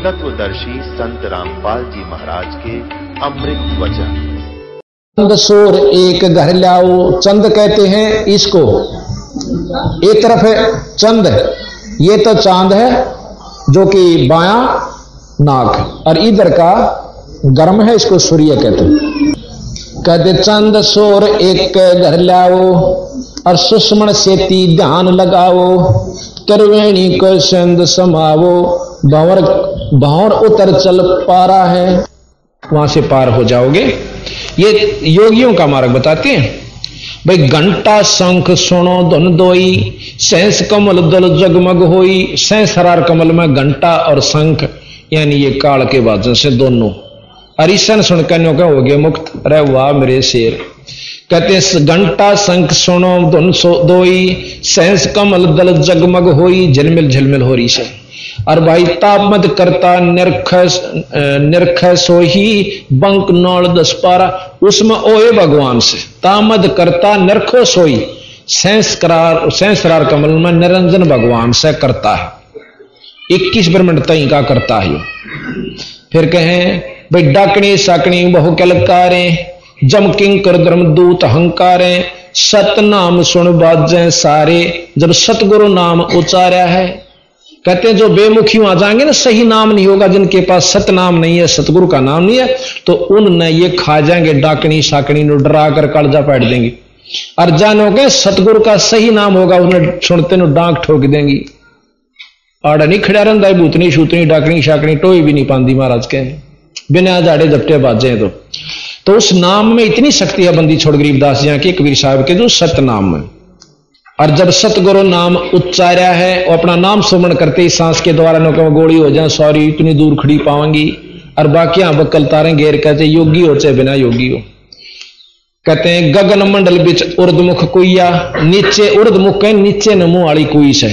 तत्वदर्शी संत रामपाल जी महाराज के अमृत वचन। चंद सोर एक घर लाओ चंद कहते हैं इसको। एक तरफ़ है चंद, ये तो चाँद है, जो कि बाया नाक। और इधर का गर्म है, इसको सूर्य कहते हैं। कहते, चंद सोर एक घर लाओ और सुषमण सेती ध्यान लगाओ, त्रिवेणी को संद समावो भंवर भंवर उतर चल पा रहा है, वहाँ से पार हो जाओगे। ये योगियों का मार्ग बताते हैं। भाई, घंटा शंख सुनो, धुन दोई सहस कमल दल जगमग होई सहस हरार कमल में घंटा और शंख, यानी ये काल के वाजन से दोनों। अरिशन सुनकर का हो गया मुक्त। अरे वाह, मेरे शेर। कहते हैं घंटा शंख सुनो, धुन दोई सहस कमल दल जगमग होई झिलमिल झलमिल हो रही से और भाई तापमत करता, निरख निरख सोही, बंक नौल दस पारा। उसमें ओए भगवान से। तामद करता, निरखो सोई संस्कार कमल में निरंजन भगवान से करता है। इक्कीस ब्रह्मंड तई का करता है फिर कहें, भाई डाकनी साकनी बहु कलकारे, जम किंग कर धर्म दूत अहंकारे सत नाम सुन बाजे सारे, जब सतगुरु नाम उचारा है कहते हैं, जो बेमुखी आ जाएँगे ना, सही नाम नहीं होगा, जिनके पास सत नाम नहीं है, सतगुरु का नाम नहीं है तो उन ये खा जाएँगे, डाकनी, साकनी डरा कर कलजा पैट देंगे। और जानोगे, सतगुरु का सही नाम होगा, उन्हें सुनते नो डांक ठोक देंगी। आड़ा नहीं खड़ा रहता भूतनी, शूतनी, डाकनी, शाकनी, टोई भी नहीं पाती महाराज के बिना जाड़े जपटे बाजे तो। तो उस नाम में इतनी शक्ति है बंदी छोड़ गरीबदास जी के कबीर साहब के, जो सत नाम में और जब सतगुरु नाम उच्चार्या है, वो अपना नाम सुमन करते ही सांस के द्वारा नो गोली हो जाए, सॉरी, इतनी दूर खड़ी पावेंगी और बाकी यहाँ बकल तारे घेर कहते योगी हो चाहे बिना योगी हो। कहते हैं, गगन मंडल बिच उर्दमुख कुइया नीचे उर्दमुख है, नीचे नमो वाली कुई से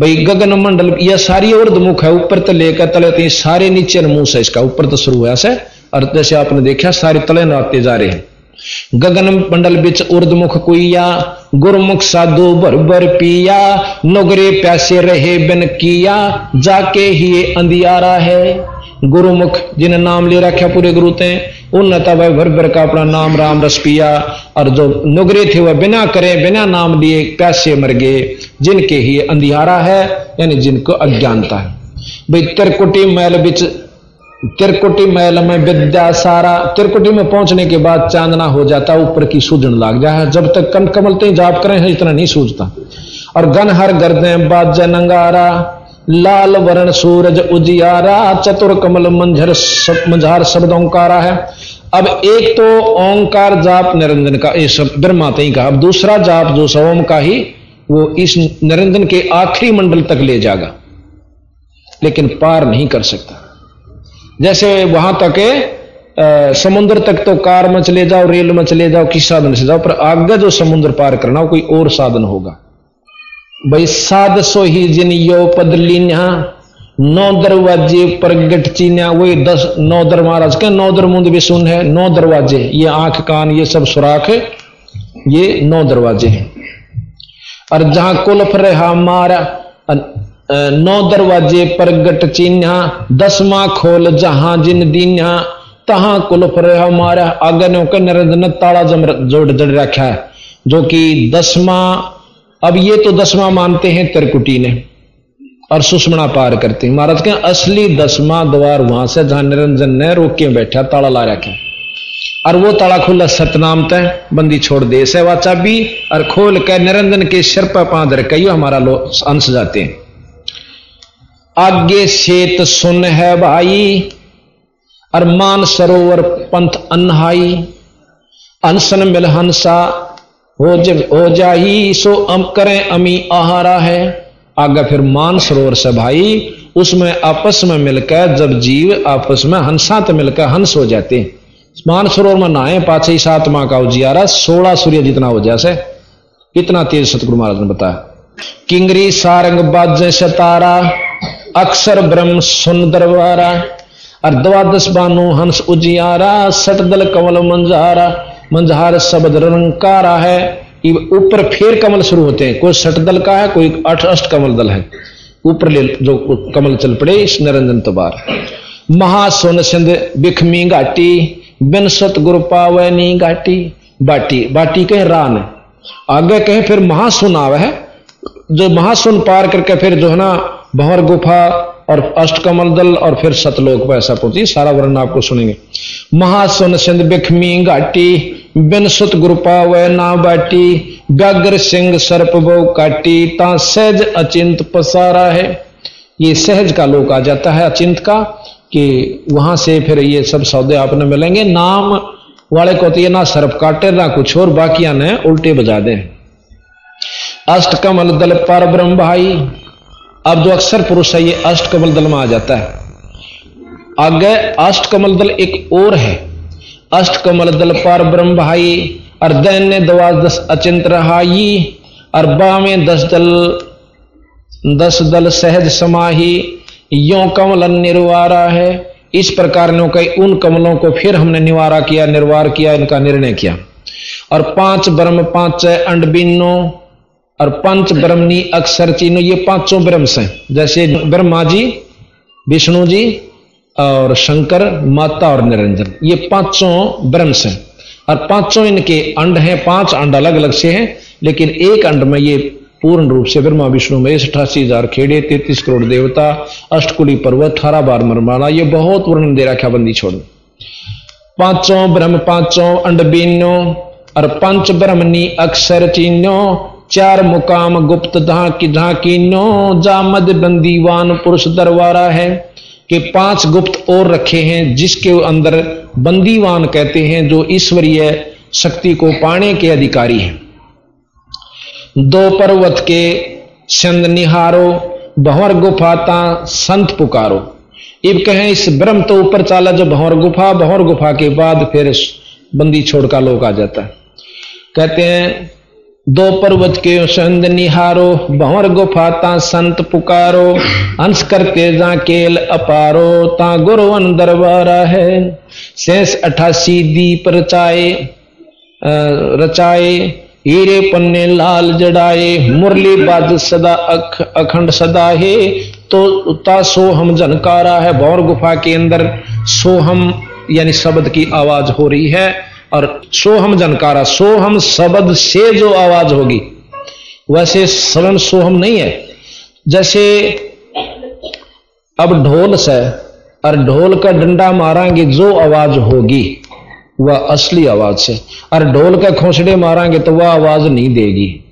भाई, गगन मंडल, यह सारी उर्दमुख है, ऊपर तो लेकर तले तो सारे नीचे नमूह से इसका, ऊपर तो शुरू हुआ से और जैसे आपने देखा, सारे तले नाते जा रहे हैं। गगन मंडल बिच उर्दमुख कुइया गुरमुख साधु भर पिया, नोगरे प्यासे रहे बिन किया, जाके ही ये अंधियारा है। गुरुमुख जिन नाम ले रखा पूरे गुरु ते उन्नता भर भर का अपना नाम राम रस पिया, और जो नुगरे थे वह बिना करे, बिना नाम लिए प्यासे मर गए, जिनके ही अंधियारा है, यानी जिनको अज्ञानता है। भाई तिरकुटी मैल बिच तिरकुटी महल में विद्या सारा। तिरकुटी में पहुँचने के बाद चांदना हो जाता, ऊपर की सूझन लग जाए। जब तक कन कमलते जाप करें इतना नहीं सूझता और गन हर गर्दे बाज नंगारा, लाल वर्ण सूरज उजियारा, चतुर कमल मंझर मंझार शब्द ओंकारा है। अब एक तो ओंकार जाप निरंजन का, ये सब ब्रह्माते ही का। अब दूसरा जाप जो सोम का ही, वो इस निरंजन के आखिरी मंडल तक ले जाएगा। लेकिन पार नहीं कर सकता। जैसे वहाँ तक समुद्र तक तो कार में चले जाओ, रेल में चले जाओ, किस साधन से जाओ, पर आगे जो समुद्र पार करना कोई और साधन होगा। भाई साध सो ही जिन यो पद नौ दरवाजे पर गट चीन्या, वही दस, नौ दर महाराज के, नौ दर मुंद भी सुन है, नौ दरवाजे, ये आँख, कान, ये सब सुराख है, ये नौ दरवाजे हैं। और जहाँ कुल कुलफ रहा मारा नौ दरवाजे पर गट चिन्हा दसवा खोल जहाँ जिन दीन्हा तहां कुल पर हमारा आगे ने निरंजन ताला जम जोड़ जड़ रखा है जो कि दसवा अब ये तो दसवा मानते हैं त्रिकुटी ने और सुषमणा पार करते हैं महाराज के असली दसवा द्वार वहाँ से जहाँ निरंजन ने रोक के बैठा ताला ला रखा और वो ताला खुला सतनाम तय बंदी छोड़ दे से वाचा भी और खोल कर निरंजन के सिर पर पाँच रखे हमारा लो अंश जाते हैं आगे सेत सुन है भाई अरमान सरोवर पंथ अनहाई। अनसन मिल हंसा, हो जब हो जाही, सो अम करें अमी आहारा है। आगे फिर मान सरोवर से भाई, उसमें आपस में मिलकर, जब जीव आपस में हंसा तो मिलकर हंस हो जाते मान सरोवर में नहाए, पाछे ही सात माह का उजियारा, सोलह सूर्य जितना हो जैसे इतना तेज सतगुरु महाराज ने बताया। किंगरी सारंग बाज सतारा अक्षर ब्रह्म सुन दरबारा और द्वादश बानु हंस उजियारा, सटदल कमल मंजारा। मंजहार शब्द रंकारा है ऊपर फिर कमल शुरू होते हैं। कोई सटदल का है, कोई अठ अष्ट कमल दल है। ऊपर ले जो कमल चल पड़े, इस निरंजन तबार महासोन सिंध बिखमी घाटी बिनसत गुरु पावनी घाटी। बाटी बाटी कहे रान। आगे कहे फिर महासुन आवे है। जो महासुन पार करके फिर जो है ना भंवर गुफा और अष्टकमल दल और फिर सतलोक पर ऐसा पहुँची सारा वर्णन आपको सुनेंगे। महासुन सिंध बिखमी घाटी बिनसुत गुरुपा व ना बाटी व्याग्र सिंह सर्प बो काटी, ता सहज अचिंत पसारा है। ये सहज का लोक आ जाता है अचिंत का, कि वहाँ से फिर ये सब सौदे आपने मिलेंगे। नाम वाले को तो ये ना सर्प काटे, ना कुछ और, बाकिया ने उल्टे बजा दे। अष्ट कमल दल पर ब्रह्म भाई अब जो अक्सर पुरुष है, ये अष्ट कमल दल में आ जाता है। आगे अष्ट कमल दल एक और है। अष्ट कमल दल पर ब्रह्म भाई, और दैन्य द्वादश अचिंत रहाई, और में दस दल दस दल सहज समाही, यो कमल निर्वारा है। इस प्रकार ने कई उन कमलों को फिर हमने निवारा किया, निर्वार किया, इनका निर्णय किया। और पाँच ब्रह्म, पाँच अंडबिनो और पंच ब्रह्मनी अक्षर चिन्ह ये पाँचों ब्रह्म हैं जैसे ब्रह्मा जी, विष्णु जी और शंकर, माता और निरंजन, ये पाँचों ब्रह्म हैं और पाँचों इनके अंड हैं, पाँच अंड अलग अलग से हैं, लेकिन एक अंड में ये पूर्ण रूप से ब्रह्मा, विष्णु में अठासी हज़ार खेड़े, तैतीस करोड़ देवता, अष्टकुली पर्वत अठारह बार मरमाला, ये बहुत वर्णन दे रखा बंदी छोड़। पाँचों ब्रह्म, पाँचों अंड अंडबीनो और पंच ब्रह्मनी अक्षर चीनो चार मुकाम गुप्त धाकी झाकीनो जामद बंदीवान पुरुष दरबारा है के पाँच गुप्त और रखे हैं, जिसके अंदर बंदीवान कहते हैं, जो ईश्वरीय शक्ति को पाने के अधिकारी हैं। दो पर्वत के चंद निहारो, भंवर गुफाता संत पुकारो। इब कहें, इस ब्रह्म तो ऊपर चाला जो भंवर गुफा भंवर गुफा के बाद फिर बंदी छोड़ का लोग आ जाता है। कहते हैं दो पर्वत के संद निहारो, भंवर गुफा ता संत पुकारो अंश करते जा केल अपारो, ता गुरुवन दरबारा है। शेष अठासी दीप रचाए रचाए, हीरे पन्ने लाल जड़ाए, मुरली बाज सदा अख, अखंड सदा है। तो ता सोहम झनकारा है भौर गुफा के अंदर सोहम यानी शब्द की आवाज़ हो रही है। और सोहम जनकारा, सोहम शब्द से जो आवाज़ होगी, वैसे सरन सोहम नहीं है। जैसे अब ढोल से और ढोल का डंडा मारांगे, जो आवाज़ होगी, वह असली आवाज़ से और ढोल का खोसड़े मारांगे तो वह आवाज़ नहीं देगी।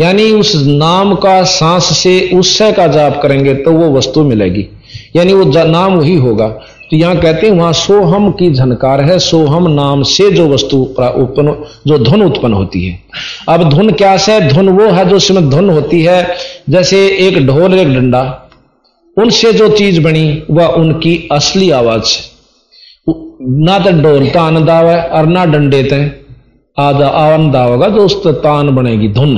यानी उस नाम का सांस से उससे का जाप करेंगे तो वो वस्तु मिलेगी। यानी वो नाम वही होगा। तो यहाँ कहते हैं, वहाँ सोहम की झनकार है। सोहम नाम से जो वस्तु उत्पन्न, जो धुन उत्पन्न होती है। अब धुन क्या से? धुन वो है जो उसमें धुन होती है। जैसे एक ढोल, एक डंडा, उनसे जो चीज़ बनी, वह उनकी असली आवाज़ ना तो ढोल तान दाव और ना डंडे ते आदा आवन दावेगा जो उस तान बनेगी धुन।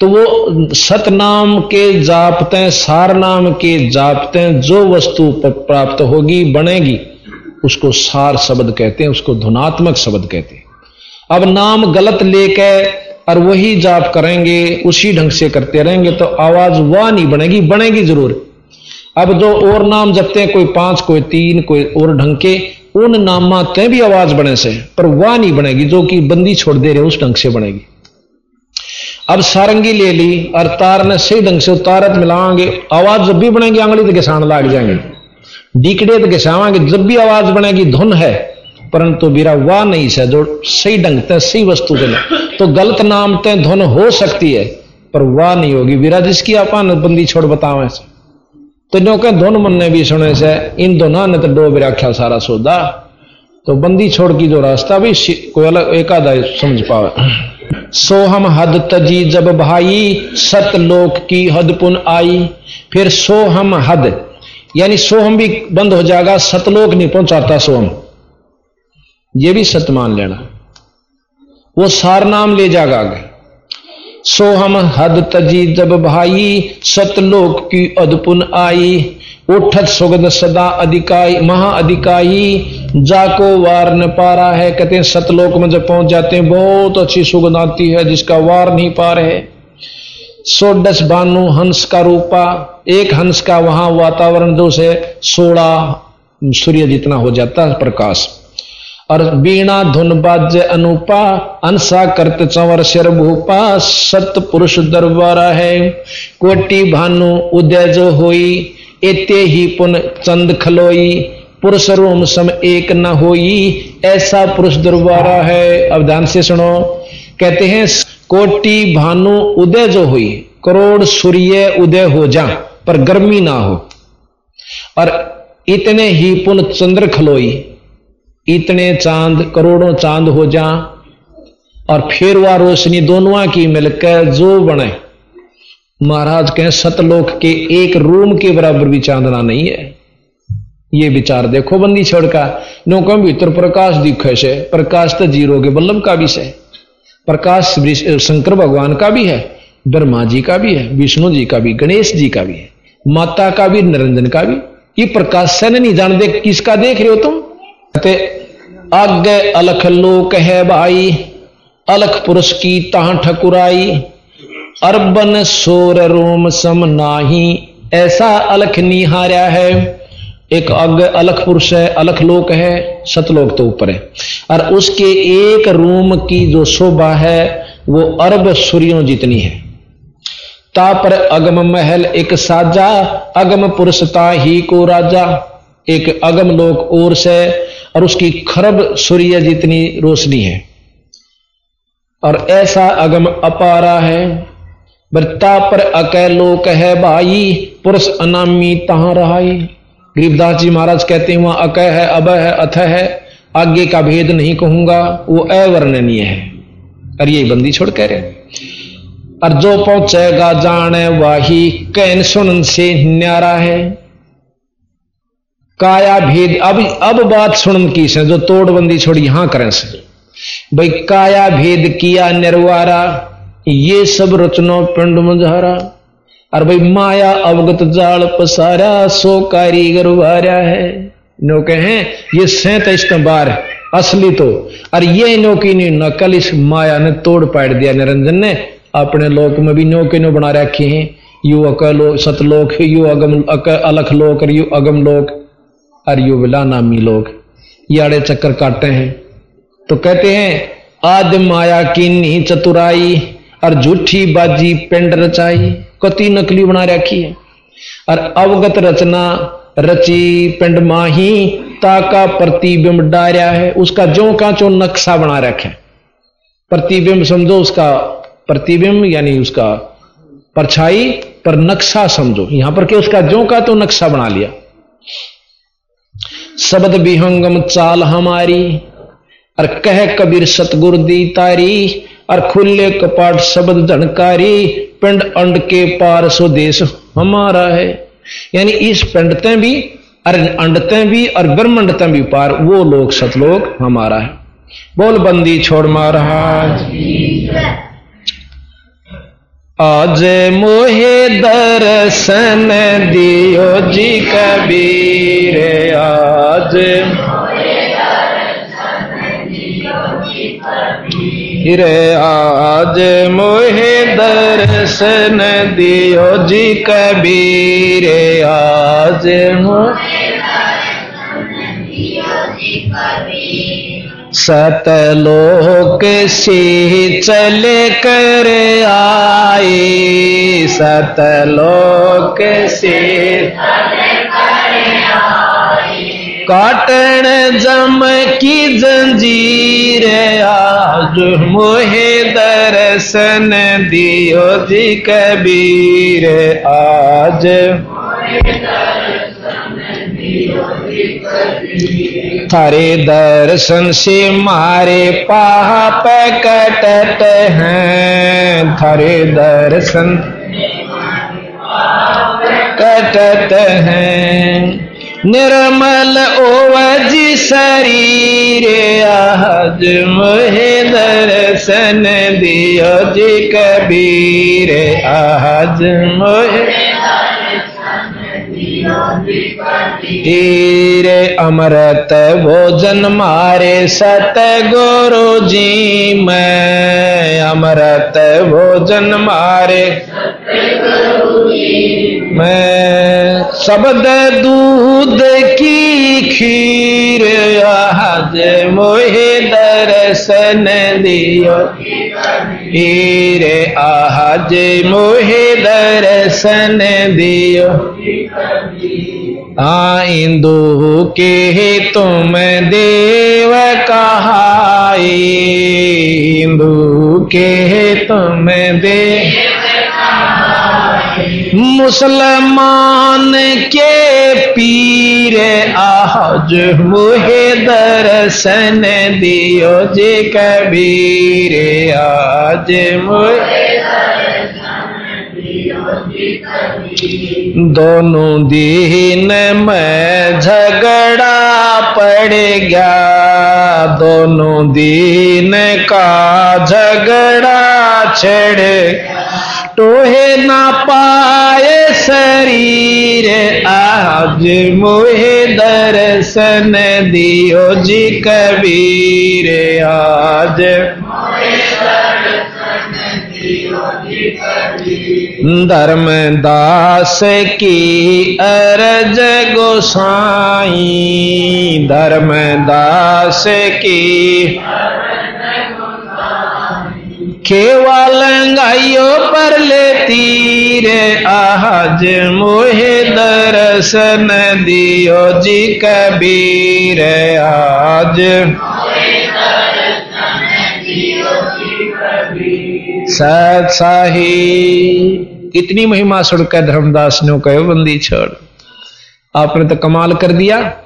तो वो सतनाम के जापते सार नाम के जापते जो वस्तु प्राप्त होगी, बनेगी, उसको सार शब्द कहते हैं, उसको धुनात्मक शब्द कहते हैं। अब नाम गलत लेके और वही जाप करेंगे, उसी ढंग से करते रहेंगे तो आवाज़ वह नहीं बनेगी बनेगी ज़रूर। अब जो और नाम जपते हैं, कोई पाँच, कोई तीन, कोई और ढंग के, उन नामाते भी आवाज़ बने से, पर वह नहीं बनेगी, जो कि बंदी छोड़ दे रहे उस ढंग से बनेगी। अब सारंगी ले ली और तार ने सही ढंग से उतारत मिलाएँगे। आवाज़ जब भी बनेगी आंगली तो किसान लाग जाएँगे। डीकड़े तो किसावांगे, जब भी आवाज़ बनेगी, धुन है, परंतु बीरा वाह नहीं से जो सही ढंग से सही वस्तु के तो गलत नाम ते धुन हो सकती है, पर वाह नहीं होगी। बीरा जिसकी अपन बंदी छोड़ बतावे तो जो के धुन मन ने भी सुने से इन दोनों ने तो डो व्याख्या सारा सौदा। तो बंदी छोड़ की जो रास्ता भी कोई अलग एक आधा समझ पावे। सोहम हद तजी जब भाई सतलोक की हद पुन आई। फिर सो हम हद, यानी सोहम भी बंद हो जाएगा, सतलोक नहीं पहुंचाता सोहम। ये भी सत मान लेना। वो सार नाम ले जाएगा सोहम हद तजी जब भाई, सतलोक की अदपुन आई। उठत सुगद सदा अधिकाई, महा अधिकाई। जाको वार न पारा है, कहते हैं, सतलोक में जब पहुँच जाते हैं, बहुत अच्छी सुगंध आती है, जिसका वार नहीं पा रहे। सोडस बानु हंस का रूपा, एक हंस का वहाँ वातावरण जो से सोलह, सूर्य जितना हो जाता है प्रकाश। और बीणा धुन बाज्य अनुपा अंसा करत चंवर शर भूपा, सत पुरुष दरबारा है। कोटि भानु उदय जो होई, एते ही पुन चंद खलोई। पुरुष रोम सम एक न होई, ऐसा पुरुष दरबारा है। अब ध्यान से सुनो। कहते हैं, कोटि भानु उदय जो हुई, करोड़ सूर्य उदय हो जा, पर गर्मी ना हो। और इतने ही पुन चंद्र खलोई। इतने चाँद, करोड़ों चाँद हो जा और फिर वह रोशनी दोनों की मिलकर जो बने। महाराज कहें, सतलोक के एक रूम के बराबर भी चांदना नहीं है। ये विचार देखो बंदी छोड़का नो कम भीतर प्रकाश दिखे से प्रकाश तो ज़ीरो के बल्लभ का भी से। प्रकाश शंकर भगवान का भी है, ब्रह्मा जी का भी है, विष्णु जी का भी, गणेश जी का भी है, माता का भी निरंजन का भी। ये प्रकाश से नहीं जान दे किसका देख रहे हो तुम? कहते, आगे अलख लोक है भाई, अलख पुरुष की ताह ठकुराई अरबन सोर रोम सम नाही। ऐसा अलख निहार्या है। एक अग अलख पुरुष है, अलख लोक है, सतलोक तो ऊपर है। और उसके एक रूम की जो शोभा है, वो अरब सूर्यों जितनी है। तापर अगम महल एक साजा, अगम पुरुषता ही को राजा। एक अगम लोक और से और उसकी खरब सूर्य जितनी रोशनी है। और ऐसा अगम अपारा है वृत्ता पर अकैलोक है भाई पुरुष अनामी तहा रहाई। गरीबदास जी महाराज कहते हैं, वहाँ अकय है अब है अथ है, आगे का भेद नहीं कहूँगा, वो अवर्णनीय है। और यही बंदी छोड़ कह रहे और जो पहुंचेगा जाने वाही, कैन सुन से न्यारा है काया भेद अब अब बात सुन की से जो तोड़बंदी छोड़ी यहाँ करें से। भाई काया भेद किया निर्वारा ये सब रचनो पिंड मुझारा और भाई माया अवगत जाल पसारा सो कारीगर वारा है। नो कहे ये सैतीस बार असली तो। और ये नो की नहीं नकल इस माया ने तोड़ पाड़ दिया निरंजन ने। अपने लोक में भी नो के नो बना रखे हैं। यू अकलो सतलोक यू अगम अक, अलख लोक और यू अगम लोक। और विला नामी लोग। ये आड़े चक्कर काटते हैं। तो कहते हैं, आद माया की नी चतुराई, और झूठी बाजी पेंड रचाई, कति नकली बना रखी है। और अवगत रचना रची पिंड माही, ताका प्रतिबिंब डारिया है। उसका जो का चो नक्शा बना रखे प्रतिबिंब समझो उसका, प्रतिबिंब यानी उसका परछाई पर नक्शा समझो। यहाँ पर के उसका जो का तो नक्शा बना लिया। शब्द विहंगम चाल हमारी, और कह कबीर सतगुर दी तारी और खुले कपाट शब्द झणकारी पिंड अंड के पार स्वदेश हमारा है। यानी इस पिंडते भी, और अंडते भी, और ब्रह्मंडते भी पार, वो लोग सतलोक हमारा है। बोल बंदी छोड़ महाराज। आज मोहे दर्शन दियो जी कबीर, आज रे आज मोहे दर्शन दियो जी कबीर, आज सतलोक से चले कर आए। सतलोक से काटन जम की जंजीर, आज मोहे दर्शन दियो जी कबीर। आज थारे दर्शन से मारे पाप कटत हैं। थारे दर्शन कटत हैं। निर्मल ओवज शरीर आज मोहे दर्शन दियो जी कबीर। आज मोहे हीरे अमृत भोजन मारे सत गुरु जी मैं। अमृत भोजन मारे मैं। शब्द दूध की खीर आज मोहे दर्शन दियो। हीरे आज मोहे दर्शन दियो। आ इंदु के तुम देव कहाई इंदु के तुम देव मुसलमान के पीर आज मुहे दर्शन दियो जे कबीर, आज मुहे दोनों दिन में झगड़ा पड़ गया। दोनों दिन का झगड़ा छड़ टोहे ना पाए शरीर। आज मोहे दर्शन दियो जी कबीर। आज धर्मदास की अरज गोसाई। धर्मदास की केवलंगाइयो पर लेती रे आज मोहे दर्शन दियो जी कबीर। आज सत्साही इतनी महिमा सुनकर धर्मदास ने कहो बंदी छोड़। आपने तो कमाल कर दिया।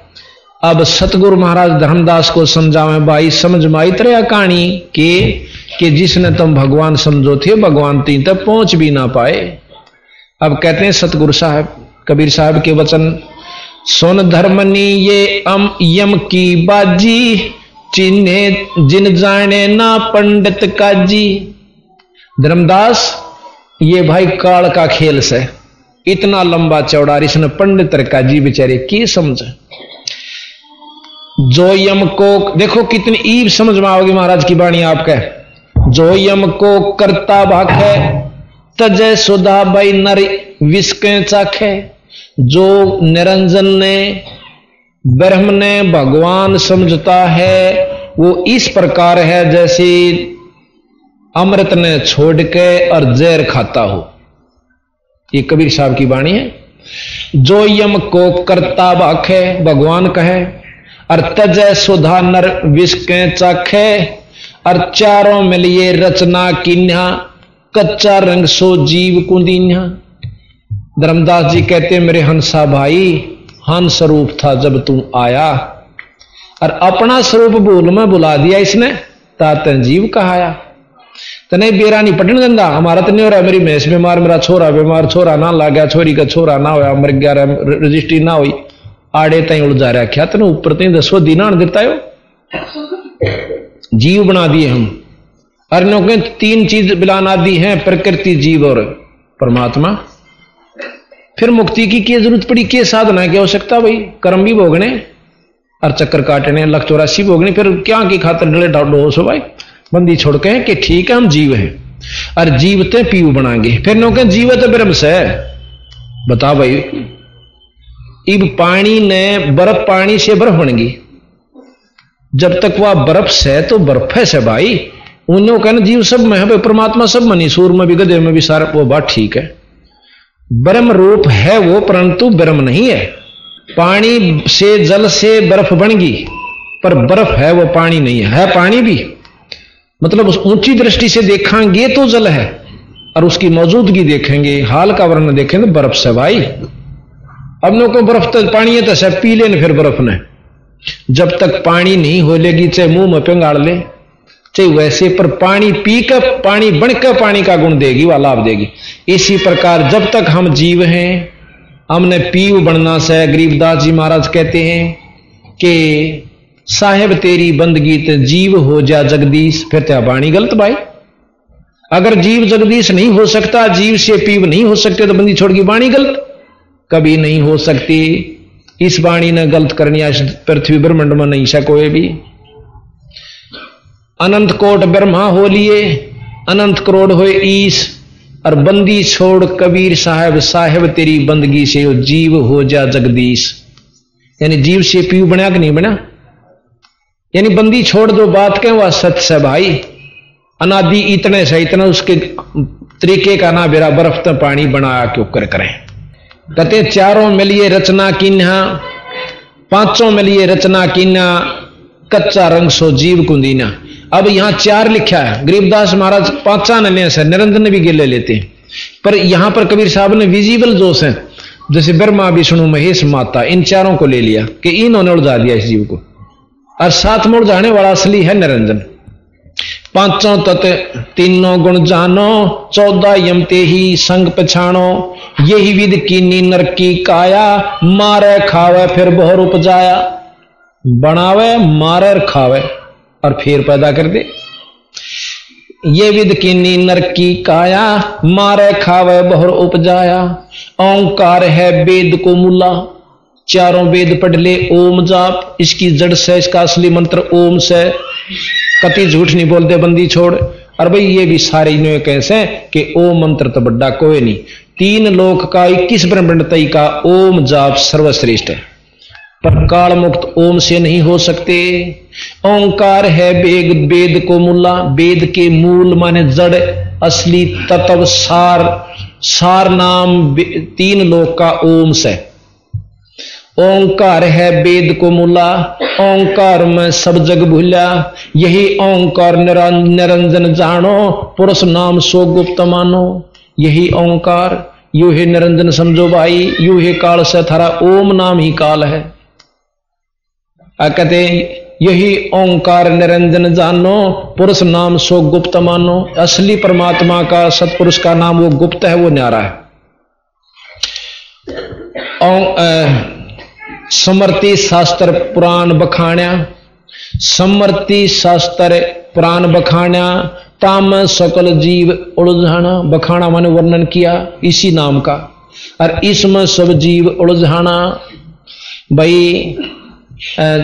अब सतगुरु महाराज धर्मदास को समझावे, भाई, समझ में आई तरह कहानी के, कि जिसने तुम भगवान समझो थे, भगवान तीन तक पहुँच भी ना पाए। अब कहते हैं सतगुरु साहब, कबीर साहब के वचन, सुन धर्मनी ये अम यम की बाजी, चिन्हे जिन जाने ना पंडित काजी। धर्मदास ये भाई काल का खेल से। इतना लंबा चौड़ा इसने पंडित काजी बेचारे की समझ? जो यम को, देखो कितनी ईब समझ में आओगी महाराज की बाणी आपका। जो यम को करता भाखे तजय सुधा भाई नर विस्के चाखे। जो निरंजन ने, ब्रह्म ने भगवान समझता है, वो इस प्रकार है जैसे अमृत ने छोड़ के और जहर खाता हो। ये कबीर साहब की वाणी है। जो यम को करता बाखे भगवान कहे, और तजय सुधा नर विष के चाखे, और चारों मिलिए रचना किन्या कच्चा रंग सो जीव कुंदिन्या धर्मदास जी कहते मेरे हंसा भाई, हंस स्वरूप था जब तू आया। और अपना स्वरूप भूल में बुला दिया इसने तातन जीव कहाया। तो नहीं बेरा नहीं पटन दंदा। हमारा तो नहीं हो रहा मेरी भैंस बीमार, मेरा छोरा बीमार, छोरा ना ला गया, छोरी का छोरा ना होया, मर गया रजिस्ट्री ना हुई। आड़े तई उलझा रहा क्या तेन ऊपर तई दसो दीना देता है जीव बना दिए हम। अर्णों के तीन चीज़ बिलाना दी है, प्रकृति, जीव और परमात्मा। फिर मुक्ति की क्या ज़रूरत पड़ी क्या साधना की आवश्यकता भाई? कर्म भी भोगने, और चक्कर काटने, लख चौरासी भोगने, फिर क्या की खातर डले डोस हो सो भाई? बंदी छोड़ के कि ठीक है हम जीव हैं। और जीवते पीव बनाएँगे। फिर नो के जीवत ब्रह्म से। बता भाई इब पानी ने बर्फ़ पानी से बर्फ़ बन गई जब तक वह बर्फ़ से तो बर्फ़ है से भाई। उन्होंने कहना जीव सब में है परमात्मा सब मनी सूर में भी गधे में भी सारा वो बात ठीक है। ब्रह्म रूप है वो परंतु ब्रह्म नहीं है। पानी से जल से बर्फ़ बन गई पर बर्फ़ है वो पानी नहीं है, है पानी भी? मतलब उस ऊँची दृष्टि से देखेंगे तो जल है, और उसकी मौजूदगी देखेंगे, हाल का वर्ण देखें तो बर्फ़ से भाई। अब नो को बर्फ़ तो पानी है तो सब पी लेन फिर बर्फ़ ने। जब तक पानी नहीं हो लेगी चाहे मुँह में पिंगाड़ ले, चाहे वैसे पर पानी पी कर पानी बनकर पानी का गुण देगी, वह लाभ देगी। इसी प्रकार जब तक हम जीव हैं, हमने पीव बनना से गरीबदास जी महाराज कहते हैं कि साहेब, तेरी बंदगी ते जीव हो जा जगदीश, फिर त्या बाणी गलत भाई। अगर जीव जगदीश नहीं हो सकता, जीव से पीव नहीं हो सकते तो बंदी छोड़ की बाणी गलत। कभी नहीं हो सकती। इस बाणी ने गलत करनी पृथ्वी ब्रह्मंड में नहीं सा कोई भी। अनंत कोट ब्रह्मा हो लिए, अनंत करोड़ हो ईश, और बंदी छोड़ कबीर साहब, साहेब, तेरी बंदगी से जीव हो जा जगदीश। यानी जीव से पीव बना कि नहीं बना? यानी बंदी छोड़ दो बात कहें वह सच से भाई। अनादि इतने से इतना, उसके तरीके का ना बेरा बर्फ़ तो पानी बनाया क्यों कर करें? कहते, चारों मिलिए रचना किन्हा, पाँचों मिलिए रचना किन्हा, कच्चा रंग सो जीव कुंदीना। अब यहाँ चार लिखा है। गरीबदास महाराज पांचा न ले से, निरंजन भी गिले लेते हैं। पर यहाँ पर कबीर साहब ने विजिबल जोश है। जैसे ब्रह्मा, विष्णु, महेश, माता, इन चारों को ले लिया कि इन्होंने उलझा दिया इस जीव को। और साथ में जाने वाला असली है निरंजन। पाँचों तत्, तीनों गुण जानो, चौदह यमते ही संग पछाणो यही विद कीनी नर की काया, मारे खावे फिर बहुर उपजाया। बनावे, मारे खावे, और फिर पैदा कर दे। ये विद कीनी नर की काया, मारे खावे, बहुर उपजाया। ओंकार है वेद को मुला। चारों वेद पढ़ ले, ओम जाप, इसकी जड़ से इसका असली मंत्र ओम से। कति झूठ नहीं बोलते, बंदी छोड़। और भाई, ये भी सारे इन्होंने कैसे कि ओम मंत्र तो बड्डा कोई नहीं। तीन लोक का इक्कीस ब्रह्मंड तई का ओम जाप सर्वश्रेष्ठ है। पर काल मुक्त ओम से नहीं हो सकते। ओंकार है वेद वेद को मुल्ला वेद के मूल माने जड़, असली तत्व सार। सार नाम तीन लोक का ओम से। ओंकार है वेद को मूला, ओंकार में सब जग भूला। यही ओंकार निरंजन जानो, पुरुष नाम सो गुप्त मानो। यही ओंकार, यू ही निरंजन समझो भाई, यू ही काल से थारा ओम नाम ही काल है। कहते यही ओंकार निरंजन जानो, पुरुष नाम सो गुप्त मानो। असली परमात्मा का, सतपुरुष का नाम वो गुप्त है, वो न्यारा है। समर्ति शास्त्र पुराण बखाण्या। समर्ति शास्त्र पुराण बखाण्या, ताम सकल जीव उलझाना। बखाना मैंने वर्णन किया इसी नाम का। और इसमें सब जीव उलझाना। भाई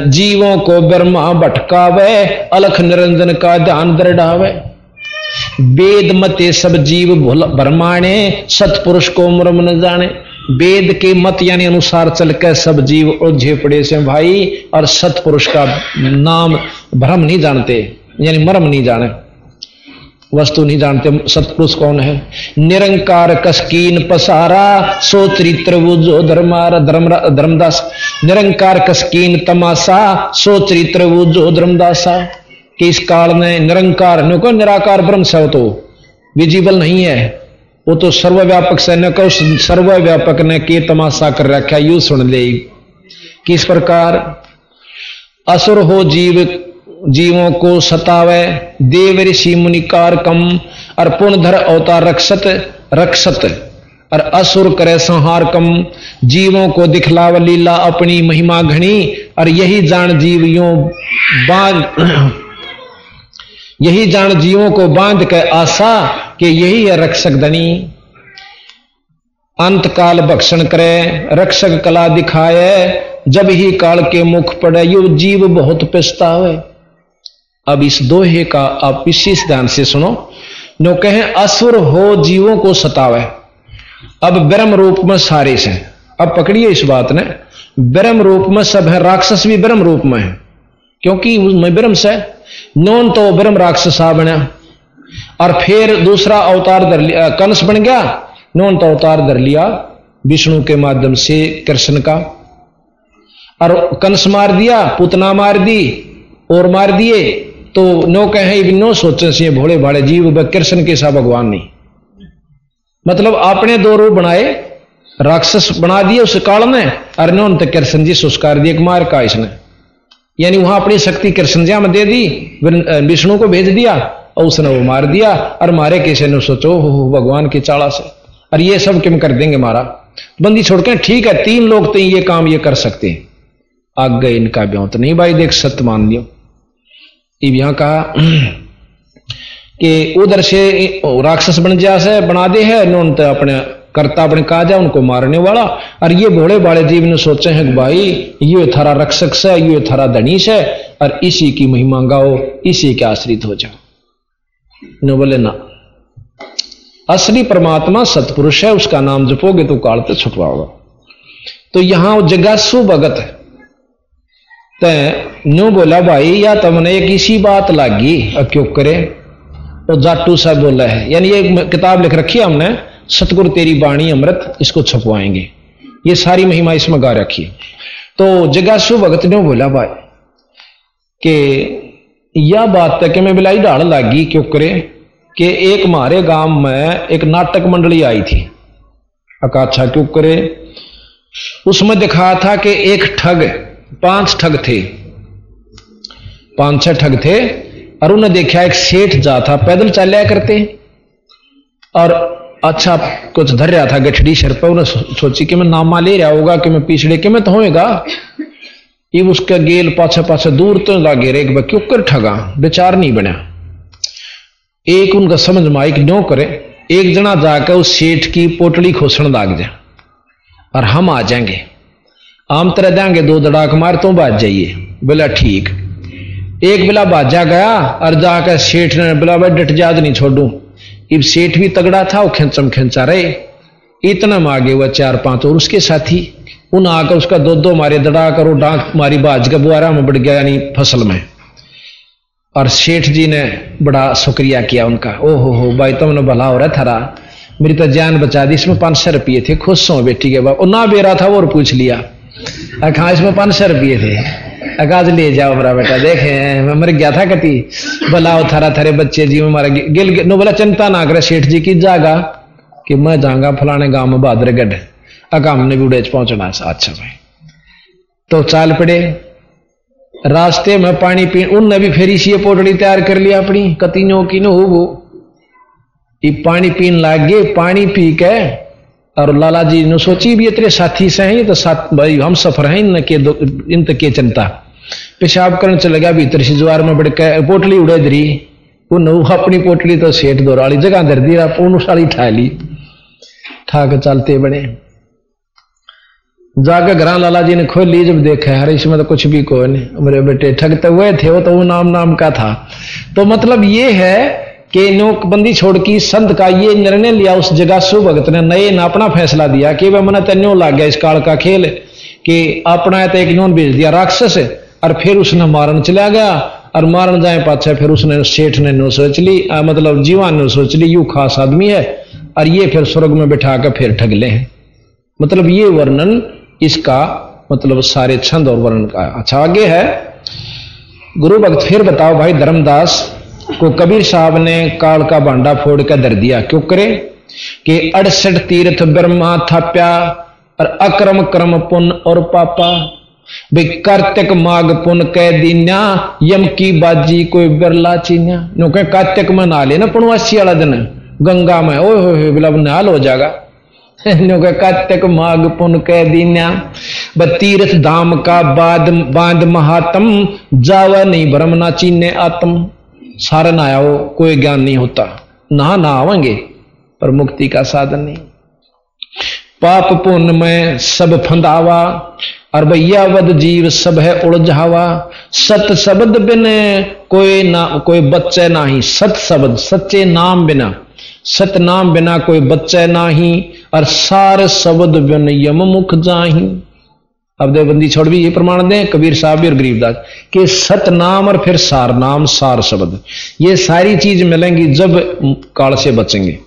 जीवों को ब्रह्मा भटकावे, अलख निरंजन का ध्यान दृढ़ावे वेद मते सब जीव भरमाणे सतपुरुष को मुरम न जाने वेद के मत यानी अनुसार चल के सब जीव उलझे पड़े से भाई, और सतपुरुष का नाम भ्रम नहीं जानते, यानी मरम नहीं जाने। वस्तु नहीं जानते सतपुरुष कौन है। निरंकार कसकीन पसारा सो चरित्र वो धर्मार धर्म धर्मदास। निरंकार कसकीन तमाशा सो चरित्र वो जो धर्मदासा। कि इस काल में निरंकार निराकार ब्रह्म से तो विजिबल नहीं है। वो तो सर्वव्यापक से न कहो सर्वव्यापक ने के तमाशा कर रखा यू सुन ले। किस प्रकार? असुर हो जीव, जीवों को सतावे, देव ऋषि मुनिकार कम और पुनधर अवतार रक्षत रक्षत। और असुर करे संहार कम जीवों को दिखलाव लीला अपनी महिमा घनी, और यही जान जीव यो बाँध, यही जान जीवों को बाँध के आशा कि यही है रक्षक धनी। अंत काल भक्षण करे, रक्षक कला दिखाए, जब ही काल के मुख पड़े, यो जीव बहुत पछतावे। अब इस दोहे का आप विशेष ध्यान से सुनो। जो कहे, असुर हो जीवों को सतावे। अब ब्रह्म रूप में सारे से। अब पकड़िए इस बात ने। ब्रह्म रूप में सब है, राक्षस भी ब्रह्म रूप में है। क्योंकि ब्रह्म से। नोन तो ब्रह्म राक्षस आ बना। और फिर दूसरा अवतार धर लिया, कंस बन गया नौन तो अवतार धर लिया, विष्णु के माध्यम से कृष्ण का। और कंस मार दिया, पुतना मार दी, और मार दिए तो नो कहे नो सोचे से भोले भाड़े, जीव कृष्ण के सा भगवान नहीं। मतलब आपने दो रूप बनाए, राक्षस बना दिए उस काल में, और नो तो कृष्ण जी सुस्कार दिए मार का इसने। यानी वहाँ अपनी शक्ति कृष्ण जी में दे दी विष्णु को भेज दिया और उसने वो मार दिया और मारे कैसे ने सोचो हो भगवान की चाड़ा से। और ये सब किम कर देंगे मारा। बंदी छोड़ के, ठीक है, तीन लोग तो ये काम ये कर सकते हैं। आग गए, इनका ब्यों तो नहीं, भाई, देख, सत्य मान लियो। यहाँ कहा कि उधर से राक्षस बन जा से, बना दे है उन्होंने तो अपने करता, अपने कहा जाए उनको मारने वाला। और ये भोले बाले जीव ने सोचे हैं कि भाई, ये थारा रक्षक से, ये थारा धनीश है और इसी की महिमा गाओ, इसी के आश्रित हो जाओ। नो बोले ना असली परमात्मा सतपुरुष है, उसका नाम जपोगे तो काल तो छुटवाओगा तो यहाँ जगासु भगत ते न्यू बोला, भाई, या तुमने एक इसी बात लागी? क्यों करे? तो जाटू साहब बोला है, यानी ये किताब लिख रखी है हमने, सतगुरु तेरी बाणी अमृत, इसको छपवाएँगे। ये सारी महिमा इसमें गा रखी है। तो जगासु भगत ने बोला, भाई, कि यह बात है कि मैं बिलाई ढाल लागी क्यों करे कि एक मारे गाँव में एक नाटक मंडली आई थी। अकाछा क्यों करे उसमें दिखा था कि एक ठग, पाँच ठग थे। पाँच छह ठग थे, और उन्हें देखा एक सेठ जा था, पैदल चलिया करते। और अच्छा कुछ धर रहा था, गठड़ी शर पर उन्हें सोची कि मैं नामा ले रहा होगा, कि मैं पिछड़े, के मैं तो होएगा ये उसका गेल पाछे पाछे दूर तो लागे रे एक क्यों कर ठगा? विचार नहीं बना। एक उनका समझ में आई कि नो करे? एक जना जाकर उस सेठ की पोटली खोसण लाग जाए और हम आ जाएँगे। आम तरह देंगे, दो दड़ाक मार तो बाज जाइए। बोला, ठीक। एक बिला बाजा गया और जाकर सेठ ने बोला, भाई, डट जाद नहीं छोड़ू। इब सेठ भी तगड़ा था, वो खेचम खेचा रहे। इतना में आगे हुआ चार पाँच और उसके साथी। उन आकर उसका दो दो मारे, दड़ा करो, डांक मारी बाज का बुआरा में बढ़ गया यानी फ़सल में। और सेठ जी ने बड़ा शुक्रिया किया उनका। ओ हो हो भाई तुमने भला हो रहा थारा। मेरी तो जान बचा दी, इसमें पाँच सौ रुपये थे, खुश हो बेटी के बाद ना बेरा था, वो और पूछ लिया। हाँ इसमें पाँच सौ रुपये थे? अकाज ले जाओ मेरा बेटा, देखे मैं मर गया था कति भला हो थारा, थारे बच्चे जी में मारा गिल नो बोला चिंता ना करे सेठ जी की, जागा कि मैं जाऊँगा फलाने गाँव में बहादुरगढ़ भी उड़े पहुँचना अच्छा भाई तो चाल पड़े, रास्ते में पानी पी, उनने भी फेरी सी पोटड़ी तैयार कर लिया अपनी कतियों की नो वो ये पानी पीन लाग गए पानी पी के, और लाला जी ने सोची भी इतने साथी से हैं तो साथ भाई, हम सफ़र हैं इन के इन तक के चिंता पेशाब करने चले गया, भीतर से ज्वार में बढ़ के पोटली उड़े दरी। वो नऊ अपनी पोटली तो सेठ दो जगह धर दी पूर्ण साड़ी ठा ली ठा के चलते बड़े। जाकर घर लाला जी ने खोल जब देखा हर इसमें तो कुछ भी कोई नहीं। मेरे बेटे ठगते हुए थे वो तो वो नाम नाम का था। तो मतलब ये है कि नोकबंदी छोड़ की संत का ये निर्णय लिया उस जगह सुभगत ने नए ने अपना फैसला दिया कि वह मन तेन्यो लाग गया इस काल का खेल कि अपना तो एक नोन भेज दिया राक्षस और फिर उसने मारन चला गया और मारन जाए पाछे फिर उसने सेठ ने नो सोच ली आ, मतलब जीवान ने सोच ली यू खास आदमी है और ये फिर स्वर्ग में बैठा कर फिर ठग ले मतलब ये वर्णन इसका मतलब सारे छंद और वर्णन का अच्छा आगे है। गुरु भक्त, फिर बताओ भाई, धर्मदास को कबीर साहब ने काल का भांडा फोड़ कर धर दिया। क्यों करे? कि अड़सठ तीर्थ ब्रह्मा थाप्या और अक्रम क्रम पुन और पापा। भाई कार्तिक माघ पुन कह दीन्या, यम की बाजी कोई बिरला चीन्या। कार्तिक में ना लेना पुणवासी वाला दिन? गंगा में ओ हो बिला नाल हो जाएगा। नो कह कार्तिक माघ पुन कह दीन्या। ब धाम का बाद बाँध महात्म, जावा नहीं भ्रम ना चीने आत्म। सारे ना आओ कोई ज्ञान नहीं होता। ना ना आवेंगे, पर मुक्ति का साधन नहीं। पाप पुण्य में सब फंदावा, और भैया वद जीव सब है उलझावा। सत शब्द बिन कोई ना कोई बच्चे नाही सत शब्द, सच्चे नाम बिना। सत नाम बिना कोई बच्चे नाही, और सार शब्द बिन यम मुख जाही। अब देवबंदी छोड़ भी ये प्रमाण दें, कबीर साहब भी और गरीबदास कि सत नाम और फिर सार नाम सार शब्द। ये सारी चीज़ मिलेंगी जब काल से बचेंगे।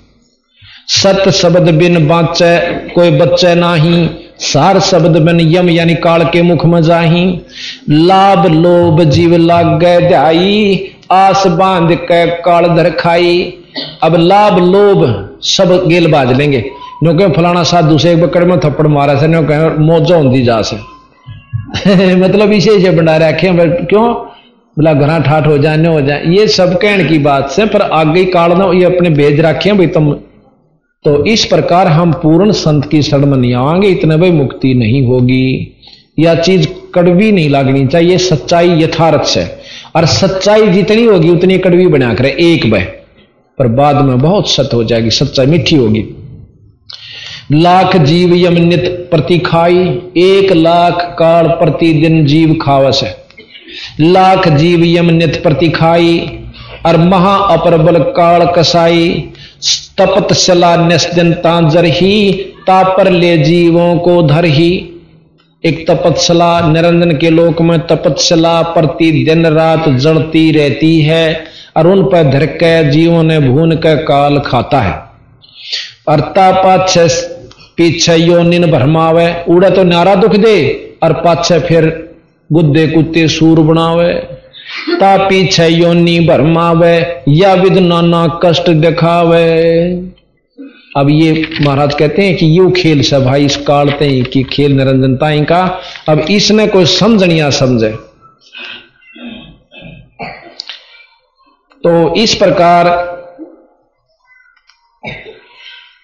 सत शब्द बिन बाचे, कोई बच्चे नाही, सार शब्द बिन यम, यानी काल के मुख में जाही। लाभ लोभ जीव लाग ध्याई आस बाँध के काल धर खाई अब लाभ लोभ सब गेल बाज लेंगे। नो कह, फलाना साधु से एक बकड़ में थप्पड़ मारा से नो कह, मौजा होती जा से। मतलब इसे इसे बना रखे क्यों? बोला घना ठाठ हो जाए हो जाए, ये सब कहने की बात से, पर आगे काल ना, ये अपने भेज रखे भाई तुम। तो इस प्रकार हम पूर्ण संत की शरण में नहीं आएँगे, इतने भाई मुक्ति नहीं होगी। यह चीज़ कड़वी नहीं लगनी चाहिए, सच्चाई यथार्थ है और सच्चाई जितनी होगी, उतनी कड़वी बना करे, एक बह। पर बाद में बहुत सत हो जाएगी, सच्चाई मीठी होगी। लाख जीव यम नित प्रति खाई, एक लाख काल प्रतिदिन जीव खावस है। लाख जीव यम नित प्रति खाई और महा अपरबल काल कसाई तपतशला निस्दिन तांजर ही तापर ले जीवों को धर ही एक तपतशला निरंजन के लोक में तपतशला प्रति दिन रात जड़ती रहती है। और उन पर धर के जीवों ने भून के काल खाता है। और तापाछ पीछे योनिन भरमावे, उड़े तो नारा दुख दे और पाछे फिर गुद्दे कुत्ते सूर बनावे। ता पीछे योनी भरमावे, या विद नाना कष्ट दिखावे। अब ये महाराज कहते हैं कि यू खेल से भाई इस कालते ही कि खेल निरंजनता का अब इसने कोई समझनिया समझे। तो इस प्रकार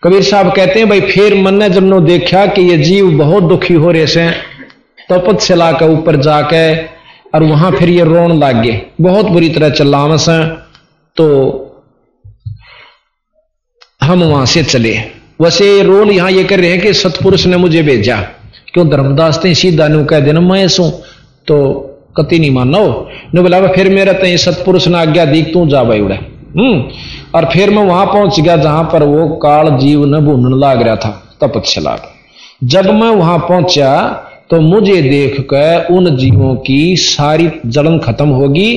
कबीर साहब कहते हैं, भाई, फिर मन ने जब नो देखा कि ये जीव बहुत दुखी हो रहे से तपतशिला के ऊपर जाके और वहाँ फिर ये रोन लाग। गए बहुत बुरी तरह चलावस है तो हम वहाँ से चले। वैसे रोल यहाँ ये कर रहे हैं कि सतपुरुष ने मुझे भेजा। क्यों धर्मदास ने सीधा नु कह देना, मैं सू। तो कति नहीं मानो ने बोला फिर मेरा तो सतपुरुष ने आज्ञा दीख तू जा भाई उड़े। हम्म। और फिर मैं वहाँ पहुँच गया, जहाँ पर वो काल जीव न भूनने लाग रहा था तपच्छला जब मैं वहाँ पहुँचा तो मुझे देख कर उन जीवों की सारी जलन खत्म होगी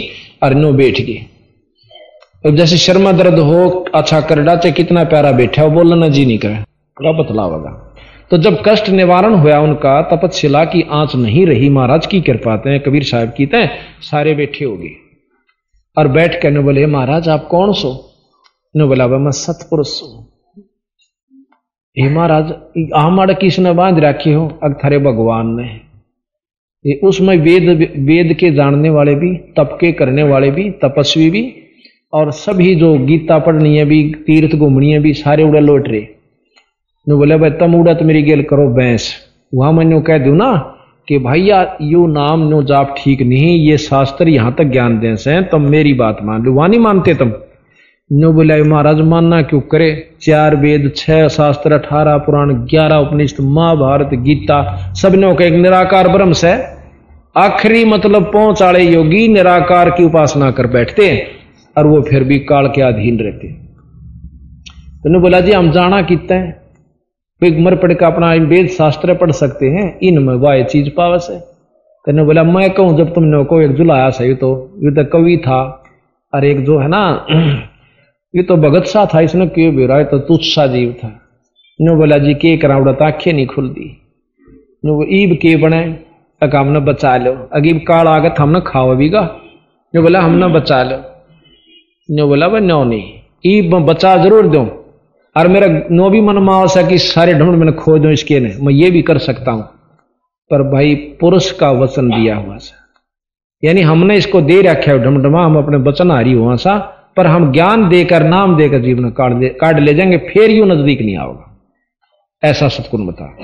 और नो बैठ गए। जैसे शर्मा दर्द हो अच्छा कर डाचे, कितना प्यारा बैठा हो बोलना जी नहीं करे। बतलावेगा तो जब कष्ट निवारण हुआ उनका तपतशिला की आँच नहीं रही, महाराज की कृपा हैं कबीर साहब की तय सारे बैठे हो गए। और बैठ कर बोले, महाराज, आप कौन सो? ने बोला मैं सतपुरुष हूँ। हे महाराज आमड़ किसने बाँध रखे हो? अगथरे भगवान ने। ये उसमें वेद वेद के जानने वाले भी तप के करने वाले भी, तपस्वी भी, और सभी जो गीता पढ़नी है भी, तीर्थ घूमनी है भी, सारे उड़े लौट रहे। नो बोले, भाई, तम उड़ा तो मेरी गेल करो बैंस वहाँ मैंने कह दू ना कि, भैया, यू नाम नो जाप ठीक नहीं, ये शास्त्र यहाँ तक ज्ञान दे से तुम मेरी बात मान लो। वहाँ नहीं मानते तुम। नो बोला महाराज मानना क्यों करे? चार वेद, छह शास्त्र, अठारह पुराण, ग्यारह उपनिषद महाभारत, गीता सबने एक निराकार ब्रह्म से आखिरी मतलब पहुँच आड़े योगी, निराकार की उपासना कर बैठते और वो फिर भी काल के अधीन रहते तो बोला, जी, हम जाना कितना है? कोई मर का अपना वेद शास्त्र पढ़ सकते हैं इनमें वह चीज़ पावस है। तेने बोला, मैं कहूँ, जब तुमने को एक जुलाया सही तो ये तो कवि था, और एक जो है ना, ये तो भगत सा था, इसने क्यों बेरा तो तुच्छ सा जीव था। नो बोला, जी, के करावड़ा आँखें नहीं खुलती। नो, ईब के बने, तक हमने बचा लो। अगीब काल आगत हमने खाओ भी गा। नो बोला हमने बचा लो। नो बोला, वह नो नहीं, ईब बचा ज़रूर दो। और मेरा नो भी मन मावसा कि सारे ढूंढ मैंने खो दो, इसके ने मैं ये भी कर सकता हूँ। पर भाई, पुरुष का वचन दिया हुआ सा। यानी हमने इसको दे रखा है, ढमढमा, हम अपने वचन हारी हुआ सा, पर हम ज्ञान देकर, नाम देकर जीवन काट दे, काट ले जाएँगे, फिर यू नज़दीक नहीं आओगा। ऐसा सतगुण बता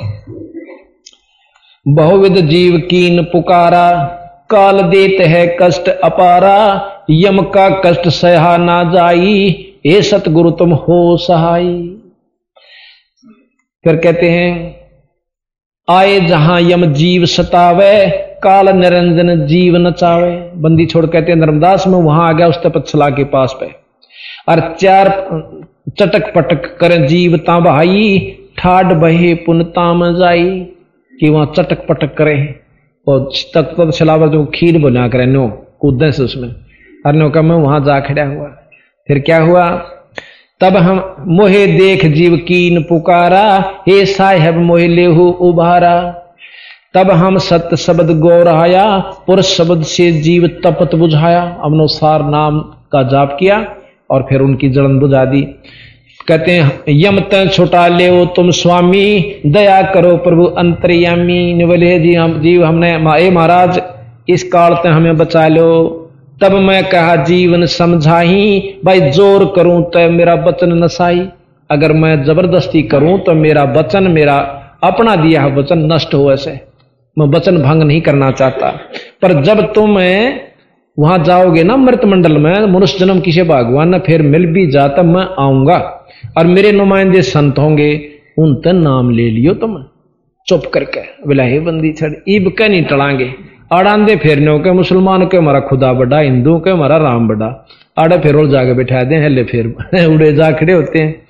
बहुविध जीव कीन पुकारा, काल देत है कष्ट अपारा, यम का कष्ट सहा ना जाई हे सतगुरु, तुम हो सहाय। फिर कहते हैं, आए जहाँ यम जीव सतावे, काल निरंजन जीव नचावे बंदी छोड़ कहते हैं धर्मदास में वहाँ आ गया, उस तपच्छला के पास पे। और चार चटक पटक कर जीव ता बहाई, ठाड बहे पुनताम जाई। कि वहाँ चटक पटक करे। और तक तपच्छला जो खीर बना करे, नो, कूदे से उसमें। और नो का मैं वहाँ जा खड़ा हुआ। फिर क्या हुआ? तब हम मोहे देख जीव कीन पुकारा, हे साहेब मोहे लेहू उभारा। तब हम सत्य शब्द गौरहाया पुरुष शब्द से जीव तपत बुझाया। अनुसार नाम का जाप किया और फिर उनकी जलन बुझा दी। कहते हैं, यम त छुटा ले वो तुम स्वामी, दया करो प्रभु अंतर्यामी। बोले जी, हम, जीव हमने ए महाराज, इस काल ते हमें बचा लो। तब मैं कहा, जीवन समझाही भाई, ज़ोर करूँ तो मेरा बचन नसाई। अगर मैं ज़बरदस्ती करूँ तो मेरा वचन, मेरा अपना दिया वचन नष्ट हो ऐसे। मैं वचन भंग नहीं करना चाहता। पर जब तुम वहाँ जाओगे ना मृत मंडल में, मनुष्य जन्म किसी भगवान ने, फिर मिल भी जाता, मैं आऊँगा। और मेरे नुमाइंदे संत होंगे उन नाम ले लियो तुम। चुप करके बोला हे बंदी छड़, ईब के नहीं टड़ांगे आड़ांदे फेरने के मुसलमान के हमारा खुदा बड़ा, हिंदू के हमारा राम बड़ा। आड़े फिर और जाके बैठा दे, हले फिर उड़े जा खड़े होते हैं।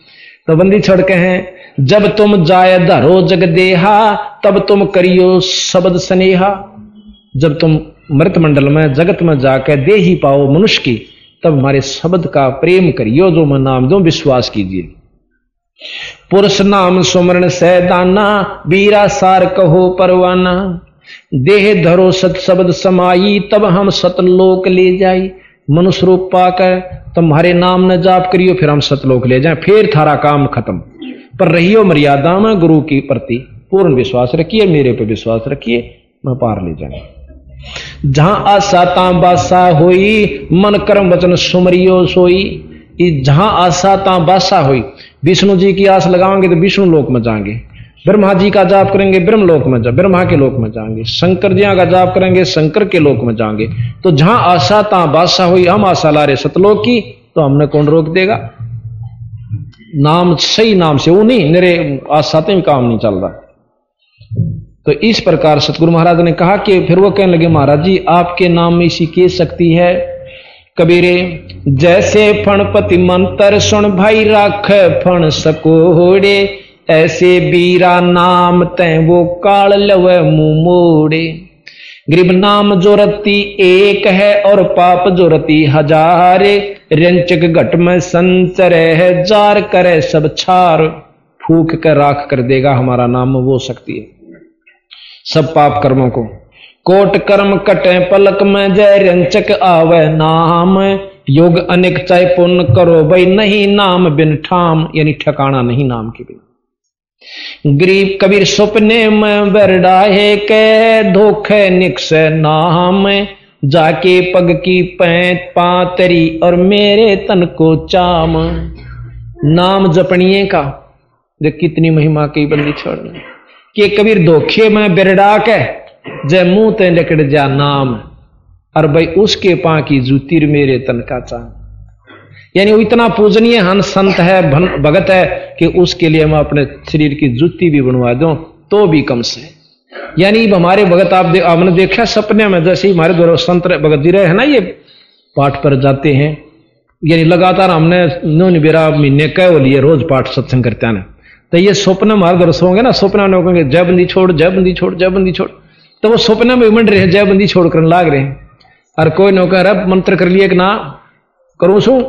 तो बंदी छोड़ के हैं, जब तुम जाय धरो जग देहा, तब तुम करियो शब्द स्नेहा। जब तुम मृत मंडल में, जगत में जाकर दे ही पाओ मनुष्य की, तब हमारे शब्द का प्रेम करियो, जो मैं नाम दो, विश्वास कीजिए। पुरुष नाम सुमरण सैदाना, बीरा सार कहो परवाना। देह धरो सत शब्द समाई, तब हम सतलोक ले जाई। मनुष्य रूप पाकर तुम्हारे नाम न जाप करियो, फिर हम सतलोक ले जाए। फिर थारा काम खत्म। पर रहियो मर्यादा में गुरु की प्रति पूर्ण विश्वास रखिए, मेरे पे विश्वास रखिए, मैं पार ले जाए जहाँ आशा ता बासा होई, मन कर्म वचन सुमरियो सोई। जहाँ आशा ता बासा हुई, विष्णु जी की आस लगाओगे तो विष्णु लोक में जाएँगे। ब्रह्मा जी का जाप करेंगे, ब्रह्म लोक में जा, ब्रह्मा के लोक में जाएँगे, शंकर जिया का जाप करेंगे, शंकर के लोक में जाएँगे। तो जहाँ आशा ता बादशाह हुई, हम आशा ला रहे सतलोक की तो हमने कौन रोक देगा? नाम सही नाम से, वो नहीं, मेरे आशाते में काम नहीं चल रहा। तो इस प्रकार सतगुरु महाराज ने कहा कि फिर वो कहने लगे, महाराज जी, आपके नाम में इसी के शक्ति है। कबीरे, जैसे फणपति मंत्र सुन भाई राख फण सकोड़े ऐसे बीरा नाम तय वो काल लव मुँह मोड़े। गरीब नाम जो एक है और पाप जो रति हजारे। रंचक घट में संचर है, जार करे सब छार। फूक कर राख कर देगा हमारा नाम, वो शक्ति है। सब पाप कर्मों को। कोट कर्म कटे, पलक में जय रंचक आवे नाम। योग अनेक चाहे पुण्य करो भाई नहीं नाम बिन ठाम, यानी ठकाना नहीं नाम के बिन। गरीब कबीर सपने में बरडाहे के धोखे निक्स नाम जाके पग की पैंत पातरी और मेरे तन को चाम। नाम जपणिए का जो कितनी महिमा की बंदी छोड़ने के कबीर धोखे में बिरडा के, जय मुँह ते लिकड़ जा नाम। और भाई उसके पा की जूतिर मेरे तन का चाम। यानी वो इतना पूजनीय हन संत है भगत है कि उसके लिए हम अपने शरीर की जुत्ती भी बनवा दो तो भी कम से। यानी हमारे भगत आप दे, आपने देखा सपने में जैसे ही हमारे द्वारा संत भगत जी रहे हैं ना ये? पाठ पर जाते हैं। यानी लगातार हमने नौ बेरा महीने कह लिए रोज पाठ सत्संग करते हैं तो ये स्वप्न हमारे द्वारा सोंगे ना स्वप्न में कहेंगे जय बंदी छोड़ जय बंदी छोड़ जय बंदी छोड़। तो वो स्वप्न में मंड रहे हैं जय बंदी छोड़ कर लाग रहे हैं। और कोई नौकर अब मंत्र कर लिए कि ना? करूँ सू?